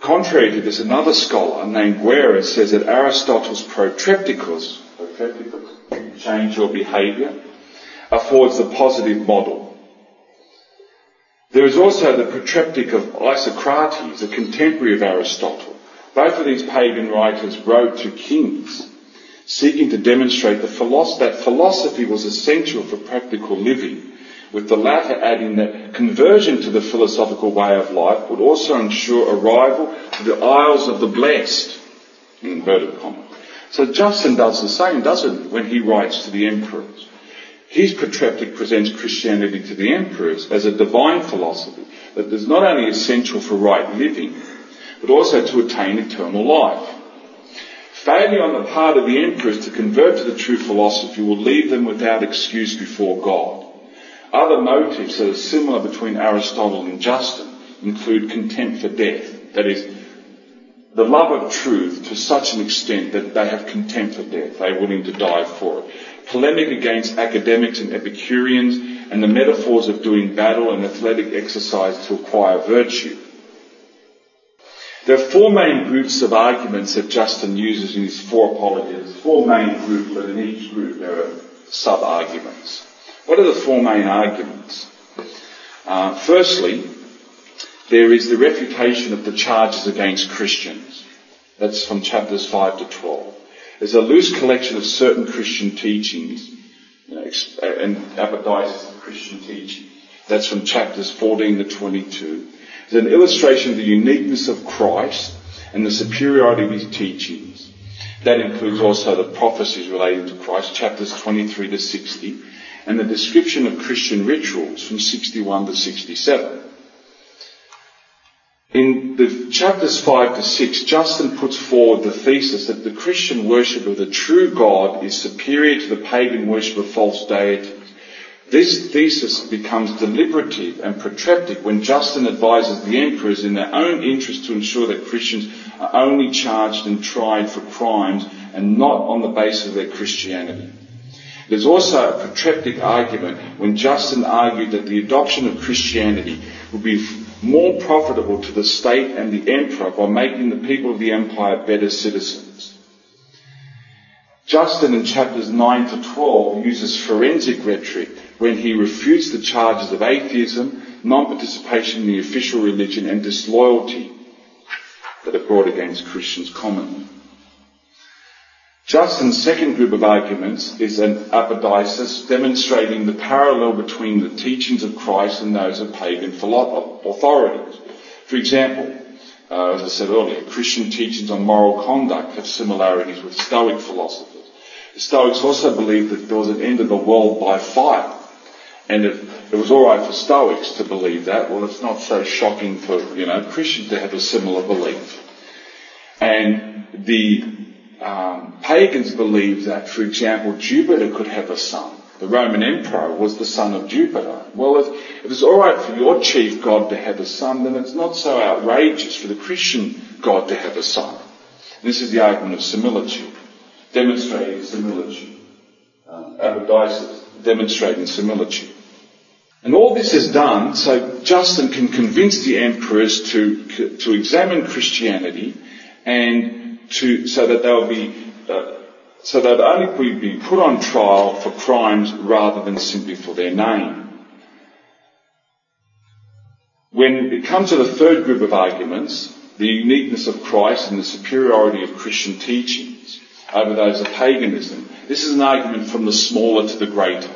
Contrary to this, another scholar named Guerra says that Aristotle's protrepticus, change your behaviour, affords the positive model. There is also the protreptic of Isocrates, a contemporary of Aristotle. Both of these pagan writers wrote to kings, seeking to demonstrate that philosophy was essential for practical living, with the latter adding that conversion to the philosophical way of life would also ensure arrival to the Isles of the Blessed, in inverted. So Justin does the same, doesn't he, when he writes to the emperors? His protreptic presents Christianity to the emperors as a divine philosophy that is not only essential for right living, but also to attain eternal life. Failure on the part of the emperors to convert to the true philosophy will leave them without excuse before God. Other motives that are similar between Aristotle and Justin include contempt for death, that is, the love of truth to such an extent that they have contempt for death, they are willing to die for it polemic against academics and Epicureans, and the metaphors of doing battle and athletic exercise to acquire virtue. There are four main groups of arguments that Justin uses in his four apologies. Four main groups, but in each group there are sub-arguments. What are the four main arguments? Uh, firstly, there is the refutation of the charges against Christians. That's from chapters 5 to 12. There's a loose collection of certain Christian teachings, you know, and apodeixis Christian teaching. That's from chapters 14 to 22. There's an illustration of the uniqueness of Christ and the superiority of his teachings. That includes also the prophecies relating to Christ, chapters 23 to 60, and the description of Christian rituals from 61 to 67. In the chapters 5 to 6, Justin puts forward the thesis that the Christian worship of the true God is superior to the pagan worship of false deities. This thesis becomes deliberative and protreptic when Justin advises the emperors in their own interest to ensure that Christians are only charged and tried for crimes and not on the basis of their Christianity. There's also a protreptic argument when Justin argued that the adoption of Christianity would be more profitable to the state and the emperor by making the people of the empire better citizens. Justin in chapters 9 to 12 uses forensic rhetoric when he refutes the charges of atheism, non-participation in the official religion and disloyalty that are brought against Christians commonly. Justin's second group of arguments is an apodeixis demonstrating the parallel between the teachings of Christ and those of pagan authorities. For example, uh, as I said earlier, Christian teachings on moral conduct have similarities with Stoic philosophers. The Stoics also believed that there was an end of the world by fire. And if it was alright for Stoics to believe that, well, it's not so shocking for, you know, Christians to have a similar belief. And the um, pagans believed that, for example, Jupiter could have a son. The Roman emperor was the son of Jupiter. Well, if, if it's alright for your chief god to have a son, then it's not so outrageous for the Christian god to have a son. This is the argument of similitude, demonstrating similitude. Um, demonstrating similitude. And all this is done so Justin can convince the emperors to, to examine Christianity and to, so that they'll be, uh, so they'll only be put on trial for crimes rather than simply for their name. When it comes to the third group of arguments, the uniqueness of Christ and the superiority of Christian teachings over those of paganism, this is an argument from the smaller to the greater.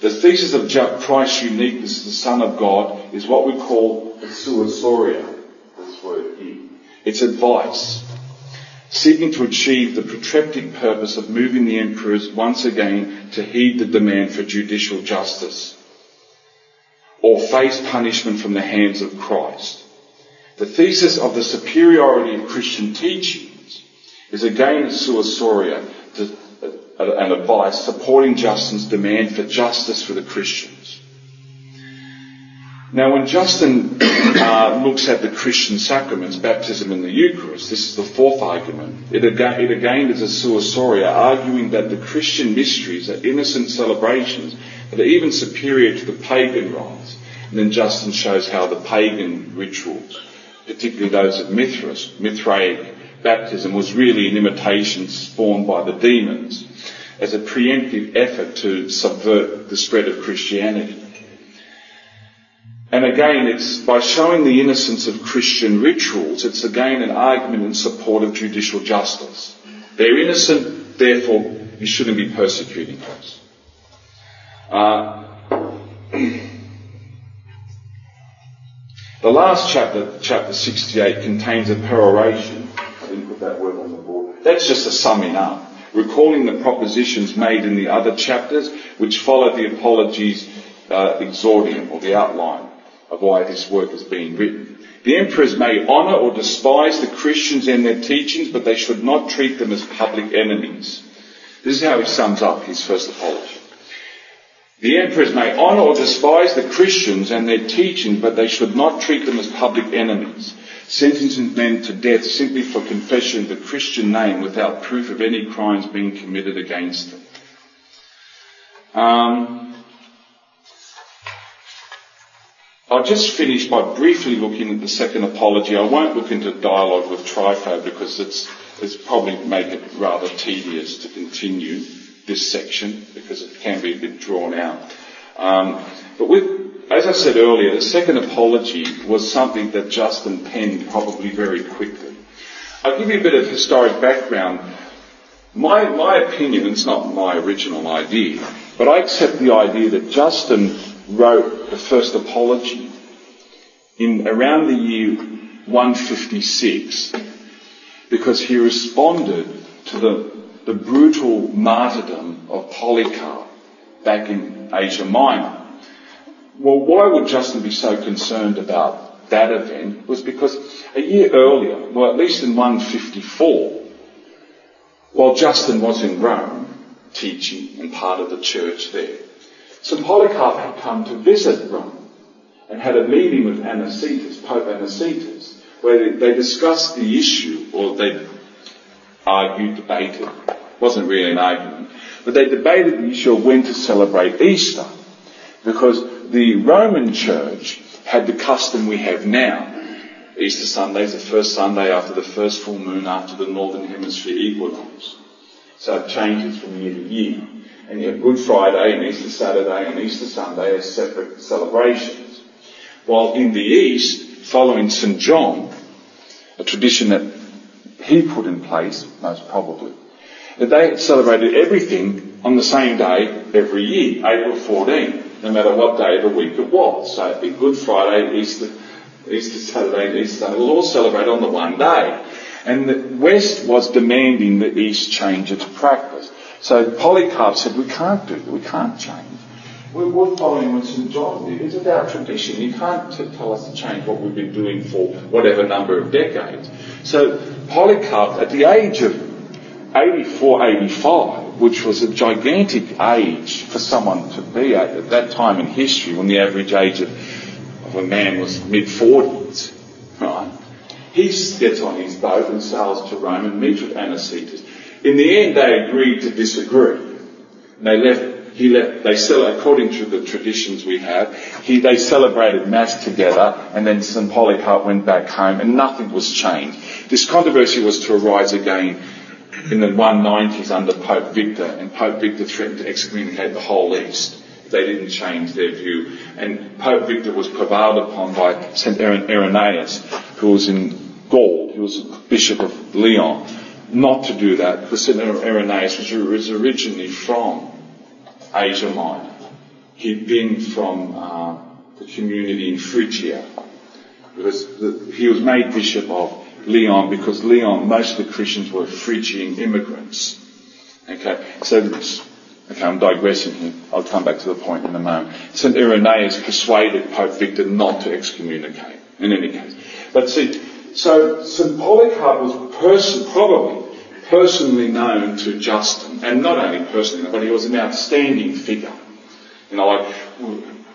The thesis of Christ's uniqueness as the Son of God is what we call the suasoria, this word here. It's advice seeking to achieve the protreptic purpose of moving the emperors once again to heed the demand for judicial justice or face punishment from the hands of Christ. The thesis of the superiority of Christian teachings is again a sua soria, an advice supporting Justin's demand for justice for the Christians. Now, when Justin [coughs] uh, looks at the Christian sacraments, baptism and the Eucharist, this is the fourth argument. It again, it again is a suasoria, arguing that the Christian mysteries are innocent celebrations that are even superior to the pagan rites. And then Justin shows how the pagan rituals, particularly those of Mithras, Mithraic baptism, was really an imitation spawned by the demons as a preemptive effort to subvert the spread of Christianity. And again, it's by showing the innocence of Christian rituals, it's again an argument in support of judicial justice. They're innocent, therefore you shouldn't be persecuting us. Uh, [clears throat] the last chapter, chapter 68, contains a peroration. I didn't put that word on the board. That's just a summing up, recalling the propositions made in the other chapters, which follow the apologies uh, exordium or the outline of why this work is being written. The emperors may honour or despise the Christians and their teachings, but they should not treat them as public enemies. This is how he sums up his first apology. The emperors may honour or despise the Christians and their teachings, but they should not treat them as public enemies, sentencing men to death simply for confession of the Christian name without proof of any crimes being committed against them. Um, I'll just finish by briefly looking at the second apology. I won't look into dialogue with Trypho because it's, it's probably make it rather tedious to continue this section because it can be a bit drawn out. Um, but with, as I said earlier, the second apology was something that Justin penned probably very quickly. I'll give you a bit of historic background. My, my opinion, it's not my original idea, but I accept the idea that Justin wrote the first apology in around the year 156 because he responded to the, the brutal martyrdom of Polycarp back in Asia Minor. Well, why would Justin be so concerned about that event? Was because a year earlier, well, at least in 154, while Justin was in Rome teaching and part of the church there, St. Polycarp had come to visit Rome and had a meeting with Anicetus, Pope Anicetus, where they discussed the issue, or they argued, debated, wasn't really an argument, but they debated the issue of when to celebrate Easter. Because the Roman Church had the custom we have now. Easter Sunday is the first Sunday after the first full moon after the Northern Hemisphere equinox. So it changes from year to year and you have Good Friday and Easter Saturday and Easter Sunday as separate celebrations. While in the East, following St. John, a tradition that he put in place, most probably, that they celebrated everything on the same day every year, April 14, no matter what day of the week it was. So it'd be Good Friday, Easter, Easter Saturday, Easter Sunday will all celebrate on the one day. And the West was demanding the East change its practice. So Polycarp said, we can't do we can't change. We're, following what St. John did. It's our tradition. You can't tell us to change what we've been doing for whatever number of decades. So Polycarp, at the age of 84, 85, which was a gigantic age for someone to be at at that time in history when the average age of, of a man was mid 40s, right? He gets on his boat and sails to Rome and meets with Anicetus. In the end, they agreed to disagree. They left, he left, they still, according to the traditions we have, he, they celebrated Mass together and then St. Polycarp went back home and nothing was changed. This controversy was to arise again in the 190s under Pope Victor and Pope Victor threatened to excommunicate the whole East they didn't change their view. And Pope Victor was prevailed upon by St. Irenaeus, who was in Gaul. He was Bishop of Lyon not to do that because Irenaeus was originally from Asia Minor. He'd been from uh, the community in Phrygia because the, he was made bishop of Lyon because Lyon, most of the Christians were Phrygian immigrants. Okay, so okay, I'm digressing here. I'll come back to the point in a moment. St. Irenaeus persuaded Pope Victor not to excommunicate, in any case. But see, so St. Polycarp was person, probably personally known to Justin, and not only personally, but he was an outstanding figure. You know, like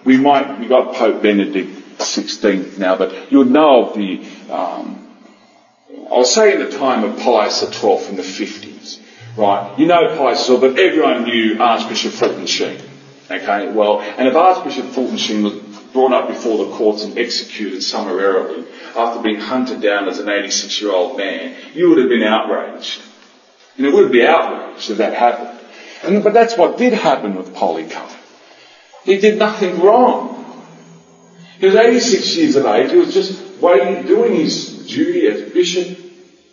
we might we got Pope Benedict XVI now, but you would know of the. Um, I'll say in the time of Pius XII in the 50s, right? You know Pius XII, but everyone knew Archbishop Fulton Sheen. Okay, well, and if Archbishop Fulton Sheen was brought up before the courts and executed summarily after being hunted down as an 86 year old man, you would have been outraged. And it would be outraged if that happened. And, but that's what did happen with Polycarp. He did nothing wrong. He was 86 years of age. He was just waiting, doing his duty as bishop,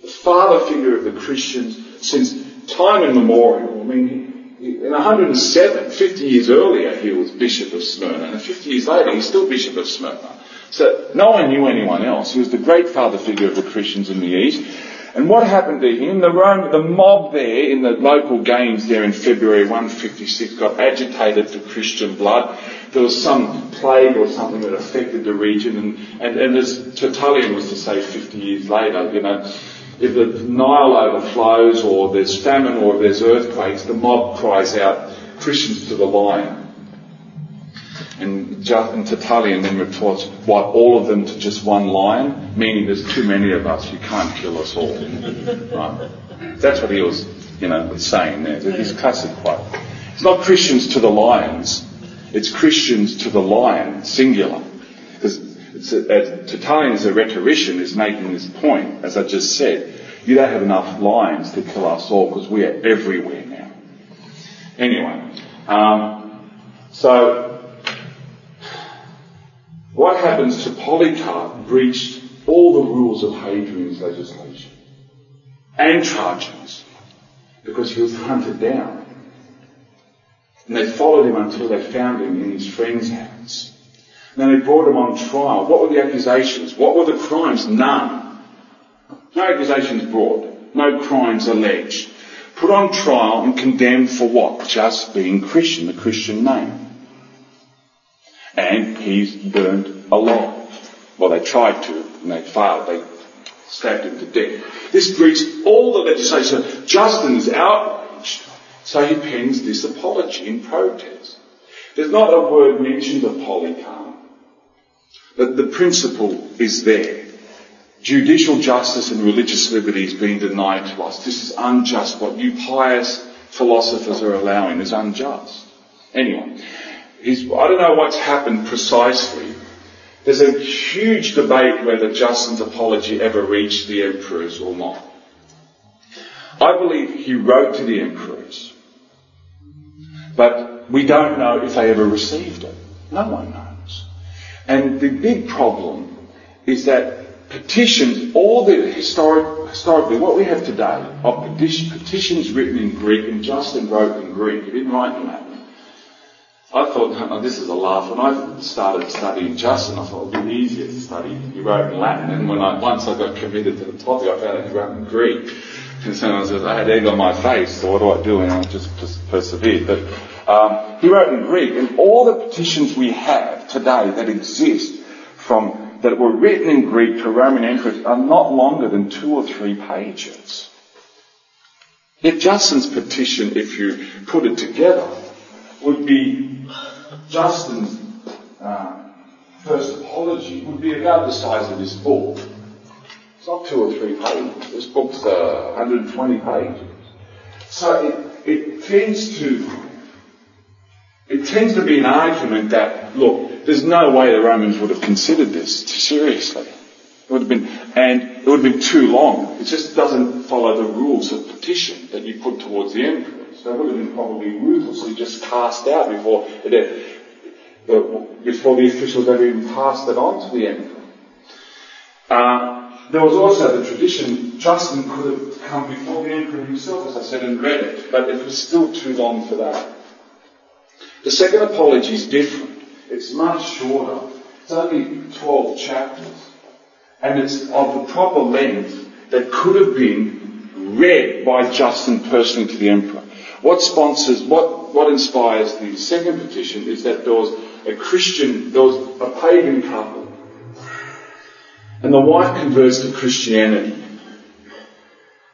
the father figure of the Christians since time immemorial. I mean, in 107, 50 years earlier, he was bishop of Smyrna, and 50 years later, he's still bishop of Smyrna. So no one knew anyone else. He was the great father figure of the Christians in the East. And what happened to him? The, Rome, the mob there in the local games there in February 156 got agitated for Christian blood. There was some plague or something that affected the region, and, and, and as Tertullian was to say 50 years later, you know, if the Nile overflows or there's famine or there's earthquakes, the mob cries out, Christians to the lion. And, and Tertullian then reports, what, all of them to just one lion? Meaning there's too many of us, you can't kill us all. right? That's what he was, you know, saying there. His classic quote. It's not Christians to the lions, it's Christians to the lion, singular. Because Tertullian as a rhetorician is making this point, as I just said. You don't have enough lions to kill us all because we are everywhere now. Anyway, um, so what happens to Polycarp breached all the rules of Hadrian's legislation and Trajan's because he was hunted down. And they followed him until they found him in his friend's house. Then they brought him on trial. What were the accusations? What were the crimes? None. No accusations brought. No crimes alleged. Put on trial and condemned for what? Just being Christian, the Christian name and he's burned alive. Well, they tried to, and they failed. They stabbed him to death. This breached all the legislation. Justin is outraged, so he pens this apology in protest. There's not a word mentioned of Polycarp, but the principle is there. Judicial justice and religious liberty is being denied to us. This is unjust. What you pious philosophers are allowing is unjust. Anyway, he's, I don't know what's happened precisely. There's a huge debate whether Justin's apology ever reached the emperors or not. I believe he wrote to the emperors, but we don't know if they ever received it. No one knows. And the big problem is that petitions, all the historic, historically, what we have today are petitions written in Greek, and Justin wrote in Greek. He didn't write in Latin. I thought, oh, this is a laugh. When I started studying Justin, I thought it would be easier to study. He wrote in Latin, and when I once I got committed to the topic, I found out he wrote in Greek. And so I said, I had egg on my face, so what do I do? And I just, just persevered. But um, he wrote in Greek, and all the petitions we have today that exist from that were written in Greek to Roman emperors are not longer than two or three pages. Yet Justin's petition, if you put it together, would be Justin's uh, first apology would be about the size of this book. It's not two or three pages. This book's uh, 120 pages. So it, it tends to it tends to be an argument that look, there's no way the Romans would have considered this seriously. It would have been, and it would have been too long. It just doesn't follow the rules of petition that you put towards the emperor. So it would have been probably ruthlessly just cast out before it, before the officials ever even passed it on to the emperor. Uh, there was also the tradition, Justin could have come before the emperor himself, as I said, and read it, but it was still too long for that. The second apology is different. It's much shorter. It's only 12 chapters. And it's of the proper length that could have been read by Justin personally to the emperor. What sponsors, what, what inspires the second petition is that there was a Christian, there was a pagan couple, and the wife converts to Christianity.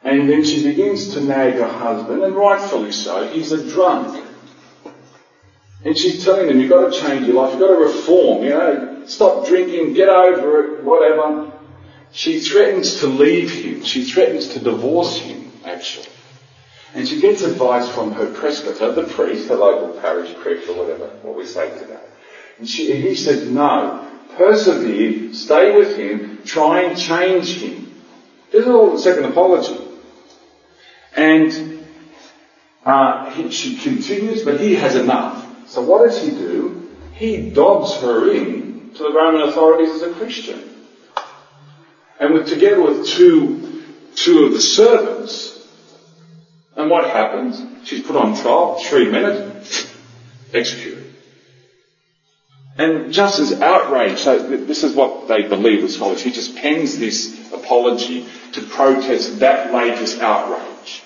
And then she begins to nag her husband, and rightfully so, he's a drunk. And she's telling him, you've got to change your life, you've got to reform, you know, stop drinking, get over it, whatever. She threatens to leave him. She threatens to divorce him, actually. And she gets advice from her presbyter, the priest, the local parish priest or whatever, what we say today. And she, he said, no, persevere, stay with him, try and change him. This is all the second apology. And uh, he, she continues, but he has enough. So what does he do? He dobs her in to the Roman authorities as a Christian. And with, together with two, two of the servants. And what happens? She's put on trial, three minutes, executed. And Justin's outraged. So this is what they believe was scholars. He just pens this apology to protest that latest outrage.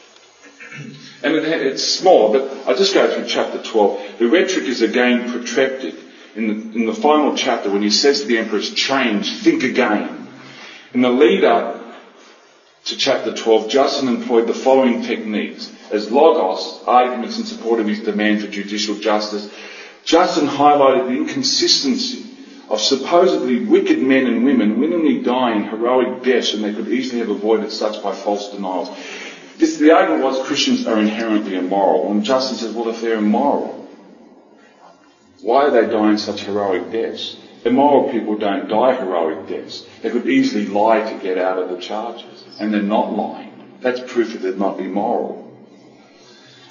[clears throat] And it's small, but I just go through chapter 12. The rhetoric is again protreptic in the, in the final chapter when he says to the emperors, change, think again. And the lead up to chapter 12, Justin employed the following techniques. As logos, arguments in support of his demand for judicial justice, Justin highlighted the inconsistency of supposedly wicked men and women willingly dying heroic deaths when they could easily have avoided such by false denials. This, the argument was Christians are inherently immoral. And Justin says, well, if they're immoral, why are they dying such heroic deaths? Immoral people don't die heroic deaths. They could easily lie to get out of the charges. And they're not lying. That's proof that they're not immoral.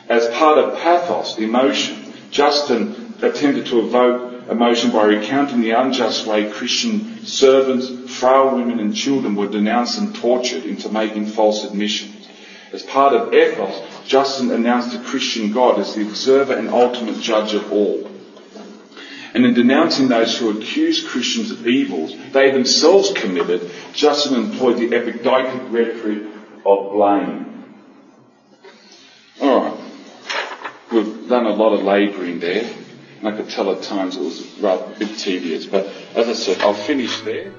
As part of pathos, emotion, Justin attempted to evoke emotion by recounting the unjust way Christian servants, frail women and children were denounced and tortured into making false admissions. As part of ethos, Justin announced the Christian God as the observer and ultimate judge of all. And in denouncing those who accuse Christians of evils they themselves committed, Justin employed the epideictic rhetoric of blame. Alright. We've done a lot of labouring there. And I could tell at times it was rather bit tedious. But as I said, I'll finish there.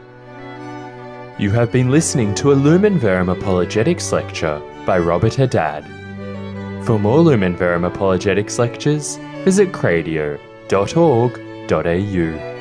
You have been listening to a Lumen Verum Apologetics lecture by Robert Haddad. For more Lumen Verum Apologetics lectures, visit cradio.org.au.